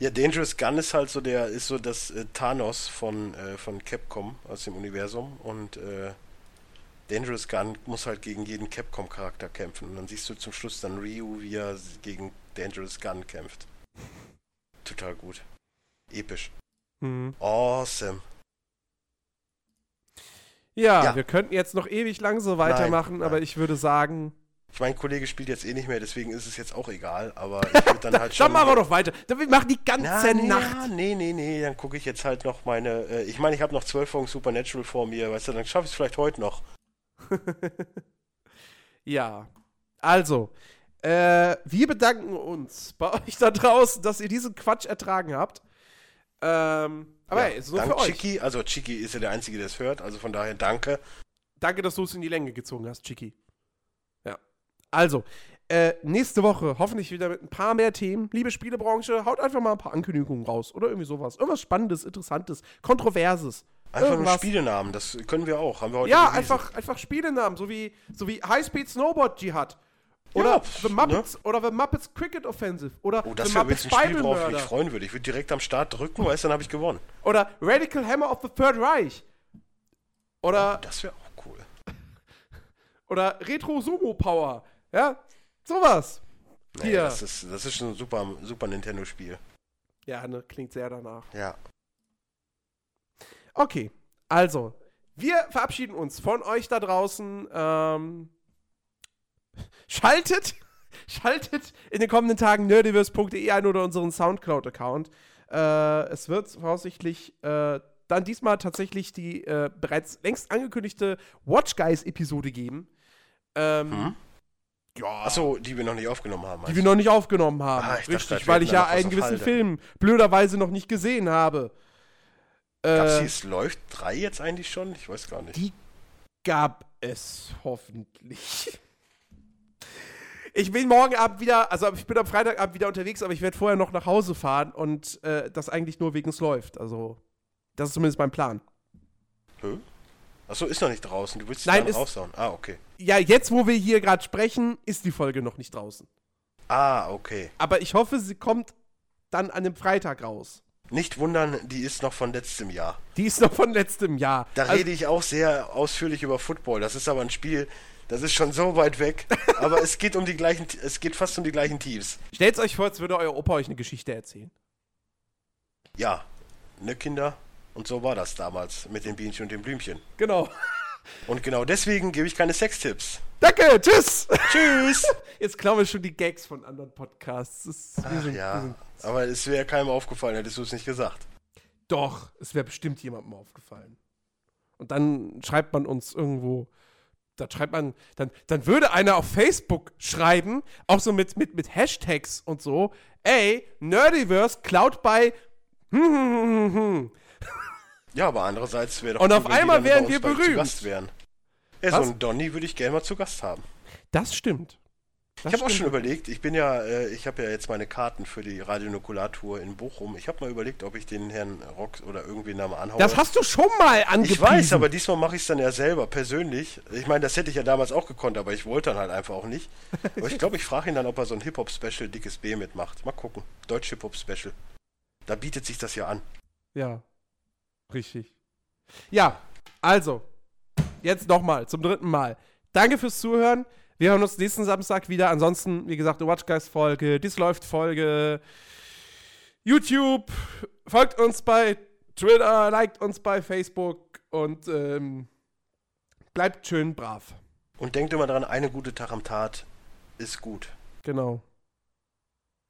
Ja, Dangerous Gun ist halt so der, ist so das äh, Thanos von, äh, von Capcom aus dem Universum und äh, Dangerous Gun muss halt gegen jeden Capcom-Charakter kämpfen und dann siehst du zum Schluss dann Ryu, wie er gegen Dangerous Gun kämpft. [laughs] Total gut. Episch. Hm. Awesome. Ja, Ja. wir könnten jetzt noch ewig lang so weitermachen, nein. aber ich würde sagen, Ich mein Kollege spielt jetzt eh nicht mehr, deswegen ist es jetzt auch egal, aber ich würde dann [laughs] halt schon... dann machen wir doch weiter. Wir machen die ganze Na, nee, Nacht. Ja, nee, nee, nee, dann gucke ich jetzt halt noch meine. Äh, ich meine, ich habe noch zwölf Folgen Supernatural vor mir, weißt du, dann schaffe ich es vielleicht heute noch. [laughs] Ja. Also, äh, wir bedanken uns bei euch da draußen, dass ihr diesen Quatsch ertragen habt. Ähm, aber ja, hey, ist nur für euch. Chiki, also Chiki ist ja der Einzige, der es hört, also von daher danke. Danke, dass du es in die Länge gezogen hast, Chiki. Ja. Also, äh, nächste Woche hoffentlich wieder mit ein paar mehr Themen. Liebe Spielebranche, haut einfach mal ein paar Ankündigungen raus oder irgendwie sowas. Irgendwas Spannendes, Interessantes, Kontroverses. Einfach nur Irgendwas. Spielenamen, das können wir auch. Haben wir heute Ja, einfach, einfach Spielenamen, so wie, so wie High Speed Snowboard Jihad. Oder, Ja, The ne? Muppets, oder The Muppets Cricket Offensive. Oder Oh, das The Muppets ein Spiel, worauf ich mich freuen würde. Ich würde direkt am Start drücken, weißt dann habe ich gewonnen. Oder Radical Hammer of the Third Reich. Oder, Das wäre auch cool. [laughs] oder Retro Sumo Power. Ja, sowas. Nee, Hier. das ist, das ist schon ein super, super Nintendo-Spiel. Ja, ne, klingt sehr danach. Ja. Okay, also, wir verabschieden uns von euch da draußen. Ähm, [laughs] schaltet, [laughs] schaltet in den kommenden Tagen nerdiverse.de ein oder unseren Soundcloud-Account. Äh, es wird voraussichtlich äh, dann diesmal tatsächlich die äh, bereits längst angekündigte Watch Guys-Episode geben. Ähm, Hm? Ja. Achso, die wir noch nicht aufgenommen haben. Die wir noch nicht aufgenommen haben. Ah, ich dachte, Richtig, wir weil ich ja einen gewissen Halde. Film blöderweise noch nicht gesehen habe. Gab's Äh, es läuft drei jetzt eigentlich schon? Ich weiß gar nicht. Die gab es hoffentlich. Ich bin morgen Abend wieder, also ich bin am Freitagabend wieder unterwegs, aber ich werde vorher noch nach Hause fahren und äh, das eigentlich nur wegen es läuft. Also, das ist zumindest mein Plan. Hä? Achso, ist noch nicht draußen. Du willst sie Nein, dann ist- raushauen. Ah, okay. Ja, jetzt, wo wir hier gerade sprechen, ist die Folge noch nicht draußen. Ah, okay. Aber ich hoffe, sie kommt dann an dem Freitag raus. Nicht wundern, die ist noch von letztem Jahr. Die ist noch von letztem Jahr. Da Also- rede ich auch sehr ausführlich über Football. Das ist aber ein Spiel, das ist schon so weit weg. aber es geht um die gleichen, es geht fast um die gleichen Teams. Stellt euch vor, als würde euer Opa euch eine Geschichte erzählen. Ja, ne Kinder? Und so war das damals mit den Bienchen und den Blümchen. Genau. Und genau deswegen gebe ich keine Sextipps. Danke, tschüss. Tschüss! [laughs] Jetzt klauen wir schon die Gags von anderen Podcasts. Das ist, wir Ach sind, ja, sind, aber es wäre keinem aufgefallen, hättest du es nicht gesagt. doch, es wäre bestimmt jemandem aufgefallen. Und dann schreibt man uns irgendwo, da schreibt man, dann, dann würde einer auf Facebook schreiben, auch so mit, mit, mit Hashtags und so, ey, Nerdiverse klaut bei [laughs] hm, hm, hm. Ja, aber andererseits wäre doch Und auf wenn die einmal wären wir bald Zu berühmt. Gast wären. Ja, so einen Donny würde ich gerne mal zu Gast haben. Das stimmt. Das Ich habe auch schon überlegt, ich bin ja, äh, ich habe ja jetzt meine Karten für die Radionukulartour in Bochum. Ich habe mal überlegt, ob ich den Herrn Rock oder irgendwen da mal anhaue. Das hast du schon mal ich angepriesen. weiß, aber diesmal mache ich es dann ja selber, persönlich. Ich meine, das hätte ich ja damals auch gekonnt, aber ich wollte dann halt einfach auch nicht. [laughs] Aber ich glaube, ich frage ihn dann, ob er so ein Hip-Hop-Special dickes B mitmacht. Mal gucken. Deutsch Hip-Hop-Special. Da bietet sich das ja an. Ja. Richtig. Ja, also, jetzt nochmal, zum dritten Mal. Danke fürs Zuhören. Wir hören uns nächsten Samstag wieder. Ansonsten, wie gesagt, eine Watchgeist-Folge, Dies läuft Folge, YouTube. Folgt uns bei Twitter, liked uns bei Facebook und ähm, bleibt schön brav. Und denkt immer dran, eine gute Taramtat ist gut. Genau.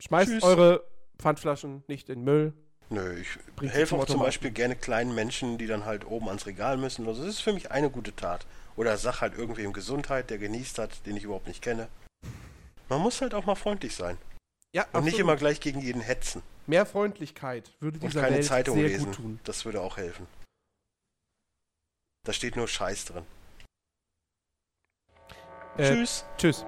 Schmeißt Tschüss. eure Pfandflaschen nicht in Müll. Nö, ich Bringt helfe auch zum. Beispiel gerne kleinen Menschen, die dann halt oben ans Regal müssen. Also das ist für mich eine gute Tat. Oder sag halt irgendwem Gesundheit, der genießt hat, den ich überhaupt nicht kenne. Man muss halt auch mal freundlich sein. Ja, Und nicht absolut. immer gleich gegen jeden hetzen. Mehr Freundlichkeit würde Und dieser keine Welt Zeitung sehr lesen. gut tun. Das würde auch helfen. Da steht nur Scheiß drin. Äh, Tschüss. Tschüss.